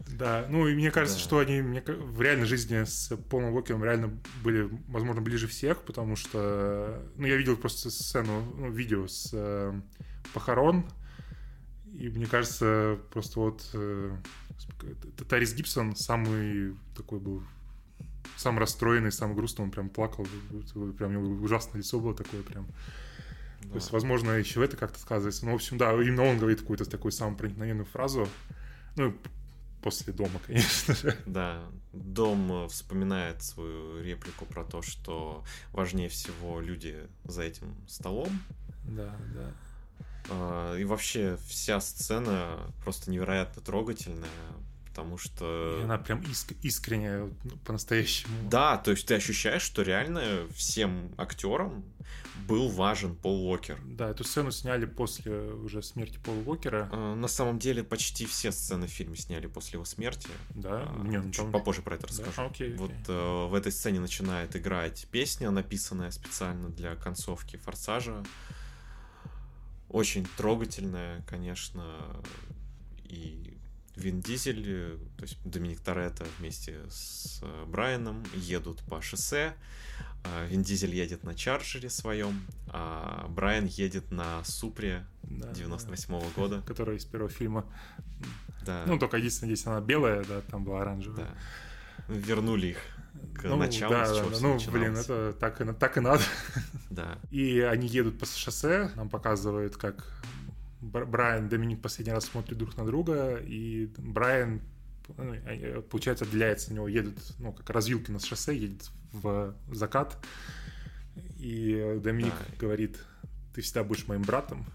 Да, ну и мне кажется, да. что они мне, в реальной жизни с Полом Уокером реально были, возможно, ближе всех, потому что, ну, я видел просто сцену, ну, видео с э, похорон, и мне кажется, просто вот э, Тарис Гибсон самый такой был сам расстроенный, сам грустный, он прям плакал, прям у него ужасное лицо было такое прям. Да. То есть, возможно, еще это как-то сказывается. Ну, в общем, да, именно он говорит какую-то такую самую проникновенную фразу. Ну, после дома, конечно же. Да, дом вспоминает свою реплику про то, что важнее всего люди за этим столом. Да, да. А, и вообще вся сцена просто невероятно трогательная, потому что... И она прям иск- искренняя, ну, по-настоящему. Да, то есть ты ощущаешь, что реально всем актерам был важен Пол Уокер. Да, эту сцену сняли после уже смерти Пола Уокера. А, на самом деле почти все сцены в фильме сняли после его смерти. Да? А, Нет, ну, чуть там... попозже про это расскажу. Да? Окей, окей. Вот э, в этой сцене начинает играть песня, написанная специально для концовки «Форсажа». Очень трогательная, конечно, и Вин Дизель, э, то есть Доминик Торетто вместе с э, Брайаном едут по шоссе. А Вин Дизель едет на Чарджере своем, а Брайан едет на Супре да, 98 -го да. года. Которая из первого фильма. Да. Ну, только единственное, здесь она белая, да, там была оранжевая. Да. Вернули их к ну, началу, да, да, Ну, начиналось. блин, это так, так и надо. Да. И они едут по шоссе, нам показывают, как Брайан и Доминик последний раз смотрят друг на друга, и Брайан, ну, получается, отделяется от него, едет, ну, как развилки на шоссе, едет в закат, и Доминик да. говорит, ты всегда будешь моим братом.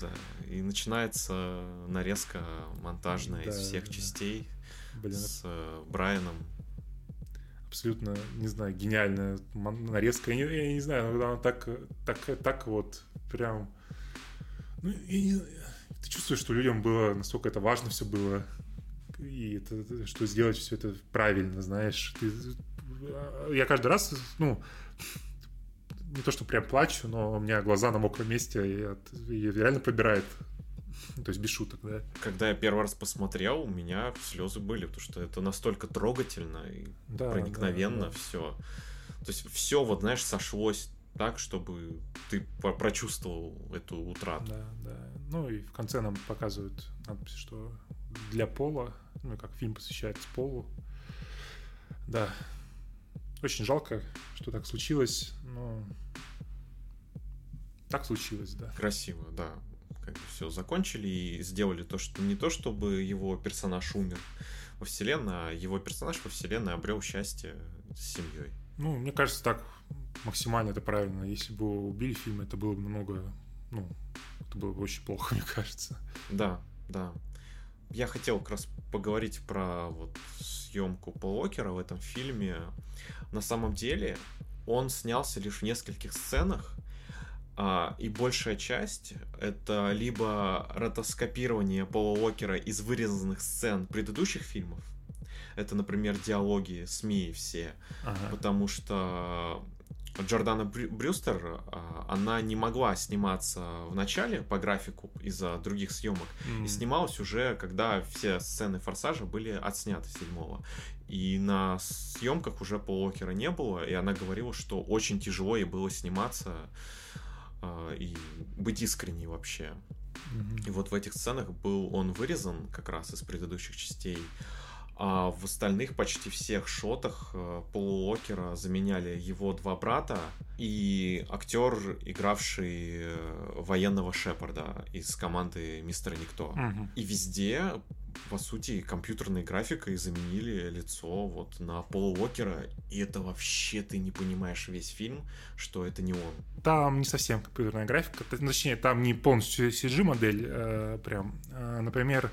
Да, и начинается нарезка монтажная да, из всех да. частей Блин. с э, Брайаном. Абсолютно, не знаю, гениальная нарезка. Я не, я не знаю, она так, так, так вот прям ну, и ты чувствуешь, что людям было настолько это важно все было, и это, что сделать все это правильно, знаешь. Ты, я каждый раз, ну, не то, что прям плачу, но у меня глаза на мокром месте, и, и реально пробирает. То есть без шуток, да. Когда я первый раз посмотрел, у меня слезы были, потому что это настолько трогательно и да, проникновенно да, да. все. То есть все, вот знаешь, сошлось так, чтобы ты прочувствовал эту утрату. Да, да. Ну и в конце нам показывают надпись, что для пола, ну как фильм посвящается полу. Да. Очень жалко, что так случилось, но так случилось, да. Красиво, да. Как бы все закончили и сделали то, что не то, чтобы его персонаж умер во вселенной, а его персонаж во вселенной обрел счастье с семьей. Ну, мне кажется, так максимально это правильно. Если бы убили фильм, это было бы намного, ну, это было бы очень плохо, мне кажется. Да, да. Я хотел как раз поговорить про вот съемку Пола Уокера в этом фильме. На самом деле он снялся лишь в нескольких сценах, и большая часть это либо ротоскопирование Пола Уокера из вырезанных сцен предыдущих фильмов, это, например, диалоги СМИ все. Ага. Потому что Джордана Брюстер, а, она не могла сниматься в начале по графику из-за других съемок. Mm. И снималась уже, когда все сцены Форсажа были отсняты седьмого. И на съемках уже Пол Уокера не было, и она говорила, что очень тяжело ей было сниматься и быть искренней вообще. Mm-hmm. И вот в этих сценах был он вырезан как раз из предыдущих частей. А в остальных почти всех шотах э, Полу Уокера заменяли его два брата и актер, игравший э, военного Шепарда из команды Мистера Никто. Угу. И везде, по сути, компьютерной графикой заменили лицо вот на Пола Уокера, и это вообще ты не понимаешь весь фильм, что это не он. Там не совсем компьютерная графика, точнее, там не полностью CG-модель, э, прям. Э, например,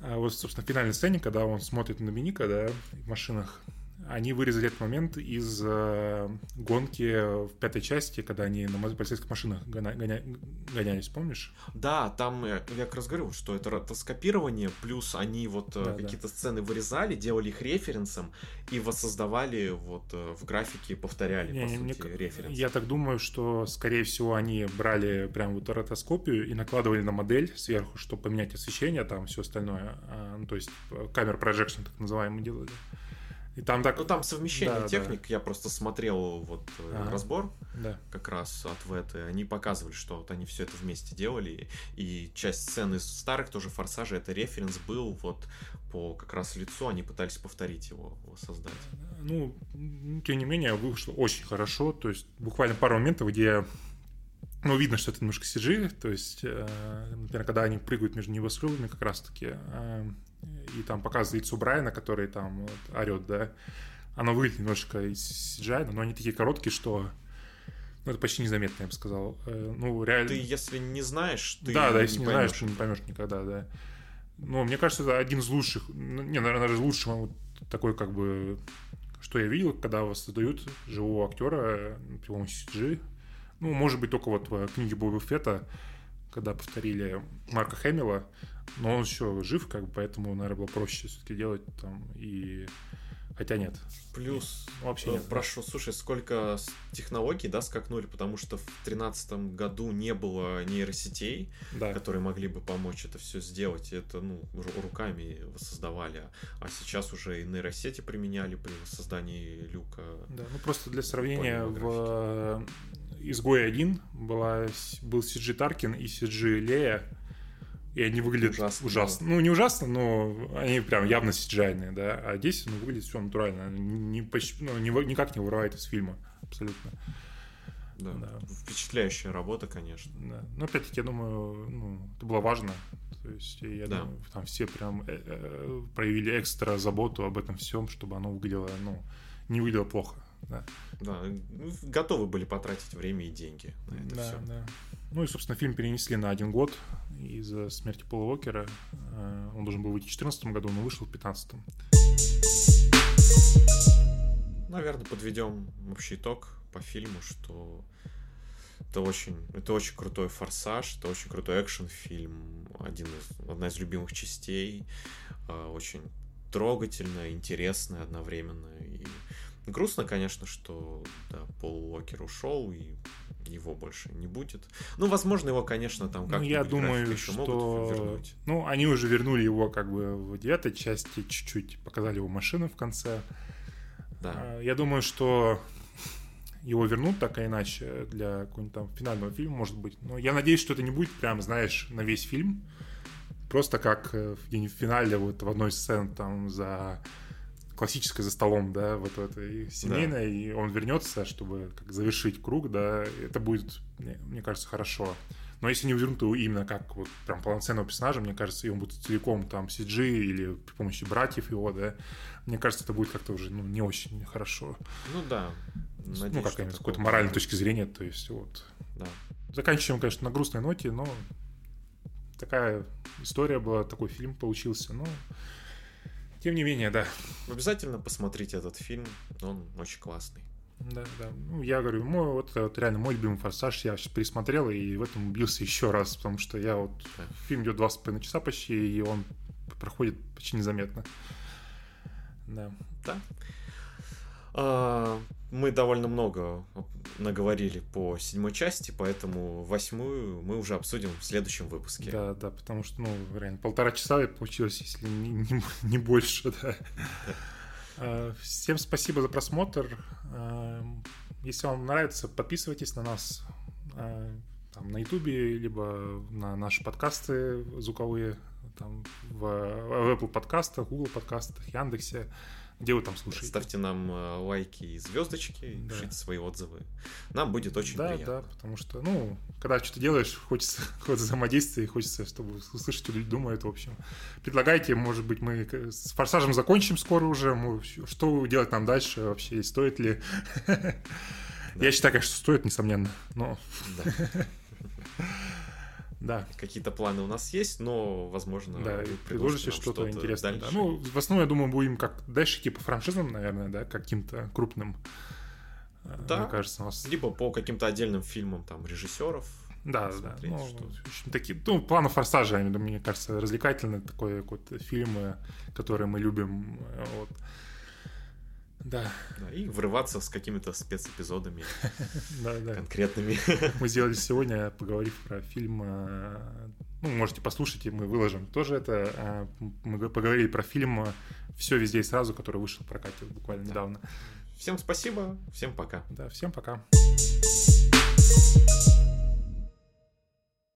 а вот, собственно, в финальной сцене, когда он смотрит на Доминика, да, в машинах, они вырезали этот момент из э, гонки в пятой части, когда они на полицейских машинах гоня, гоня, гонялись, помнишь? Да, там я, я как раз говорю, что это ротоскопирование, плюс они вот э, да, какие-то да. сцены вырезали, делали их референсом и воссоздавали вот э, в графике, повторяли, не, по не, сути, не, референс. Я так думаю, что, скорее всего, они брали прям вот ротоскопию и накладывали на модель сверху, чтобы поменять освещение, там все остальное. А, ну, то есть э, камер projection, так называемый, делали. И там так... Ну там совмещение да, техник, да. я просто смотрел вот э, ага. разбор да. как раз от ВЭТ, они показывали, что вот они все это вместе делали, и часть сцены из старых тоже форсажа, это референс был вот по как раз лицу, они пытались повторить его, создать. Ну, тем не менее, вышло очень хорошо, то есть буквально пару моментов, где ну, видно, что это немножко CG, то есть, э, например, когда они прыгают между небоскребами, как раз-таки, э, и там показывает лицо Брайана, который там вот, орет, да, оно выглядит немножко из CGI, но они такие короткие, что ну, это почти незаметно, я бы сказал. Э, ну, реально... Ты, если не знаешь, ты Да, да, если не, не знаешь, ты не поймешь никогда, да. Но мне кажется, это один из лучших, ну, не, наверное, даже лучший вот такой, как бы, что я видел, когда воссоздают живого актера при помощи CG. Ну, может быть, только вот в книге Боба Фетта, когда повторили Марка Хэмилла, но он еще жив, как бы, поэтому, наверное, было проще все-таки делать там и... Хотя нет. Плюс, вообще нет. Прошу, слушай, сколько технологий, да, скакнули, потому что в тринадцатом году не было нейросетей, да. которые могли бы помочь это все сделать. Это, ну, руками воссоздавали. А сейчас уже и нейросети применяли при создании люка. Да, ну просто для сравнения, в Изгой 1 была, был CG Таркин и CG Лея, и они выглядят ужасно. ужасно. Да. Ну, не ужасно, но они прям явно cgi да. А здесь ну, выглядит все натурально. Не, почти, ну, не, никак не вырывает из фильма. Абсолютно. Да. да. Впечатляющая работа, конечно. Да. Но опять-таки, я думаю, ну, это было важно. То есть, я да. думаю, там все прям э -э проявили экстра заботу об этом всем, чтобы оно выглядело, ну, не выглядело плохо. Да. Да, ну, готовы были потратить время и деньги на это да, все. Да. Ну и, собственно, фильм перенесли на один год из-за смерти Пола Уокера. Э, он должен был выйти в 2014 году, но вышел в 2015. Наверное, подведем общий итог по фильму, что это очень, это очень крутой форсаж, это очень крутой экшен-фильм, один из, одна из любимых частей, э, очень трогательная, интересная одновременно и Грустно, конечно, что да, Пол Уокер ушел, и его больше не будет. Ну, возможно, его, конечно, там как-то ну, я думаю, что... могут вернуть. Ну, они уже вернули его как бы в девятой части, чуть-чуть показали его машину в конце. Да. А, я думаю, что его вернут так или иначе для какого-нибудь там финального фильма, может быть. Но я надеюсь, что это не будет прям, знаешь, на весь фильм. Просто как э, в финале вот в одной сцене там за классическое за столом, да, вот это и семейное, да. и он вернется, чтобы как завершить круг, да, это будет, мне, мне кажется, хорошо. Но если не вернут его именно как вот прям полноценного персонажа, мне кажется, и он будет целиком там CG или при помощи братьев его, да, мне кажется, это будет как-то уже ну, не очень хорошо. Ну да. Надеюсь, ну, как с какой-то моральной точки зрения, то есть вот. Да. Заканчиваем, конечно, на грустной ноте, но такая история была, такой фильм получился, но тем не менее, да. Обязательно посмотрите этот фильм, он очень классный. Да, да. Ну, я говорю, мой, вот, вот реально мой любимый форсаж, я сейчас пересмотрел и в этом убился еще раз, потому что я вот да. фильм идет два с половиной часа почти, и он проходит почти незаметно. Да. Да. А, мы довольно много наговорили по седьмой части, поэтому восьмую мы уже обсудим в следующем выпуске. Да, да, потому что, ну, реально, полтора часа получилось, если не, не, не больше, да. А, всем спасибо за просмотр. А, если вам нравится, подписывайтесь на нас а, там, на Ютубе, либо на наши подкасты звуковые, там, в, в Apple подкастах, Google подкастах, Яндексе. Где вы там слушаете? Ставьте нам э, лайки и звездочки, да. пишите свои отзывы. Нам будет очень да, приятно. Да, да, потому что, ну, когда что-то делаешь, хочется какое-то взаимодействие, хочется, чтобы услышать, что люди думают, в общем. Предлагайте, может быть, мы с «Форсажем» закончим скоро уже, что делать нам дальше вообще, стоит ли... Я считаю, конечно, стоит, несомненно, но... Да. Какие-то планы у нас есть, но, возможно, да, предложите что-то, что интересное. Да. Ну, в основном, я думаю, будем как дальше типа франшизам, наверное, да, каким-то крупным. Э, да. Мне кажется, у нас... Либо по каким-то отдельным фильмам, там, режиссеров. Да, да. Ну, в общем, такие, ну, планы форсажа, мне кажется, развлекательные такой какой-то фильмы, которые мы любим. Э, вот. Да. да. И врываться с какими-то спецэпизодами конкретными. Мы сделали сегодня, поговорив про фильм. Э, ну, можете послушать, и мы выложим тоже это. Э, мы поговорили про фильм «Все везде и сразу», который вышел в прокате буквально да. недавно. Всем спасибо, всем пока. Да, всем пока. Thank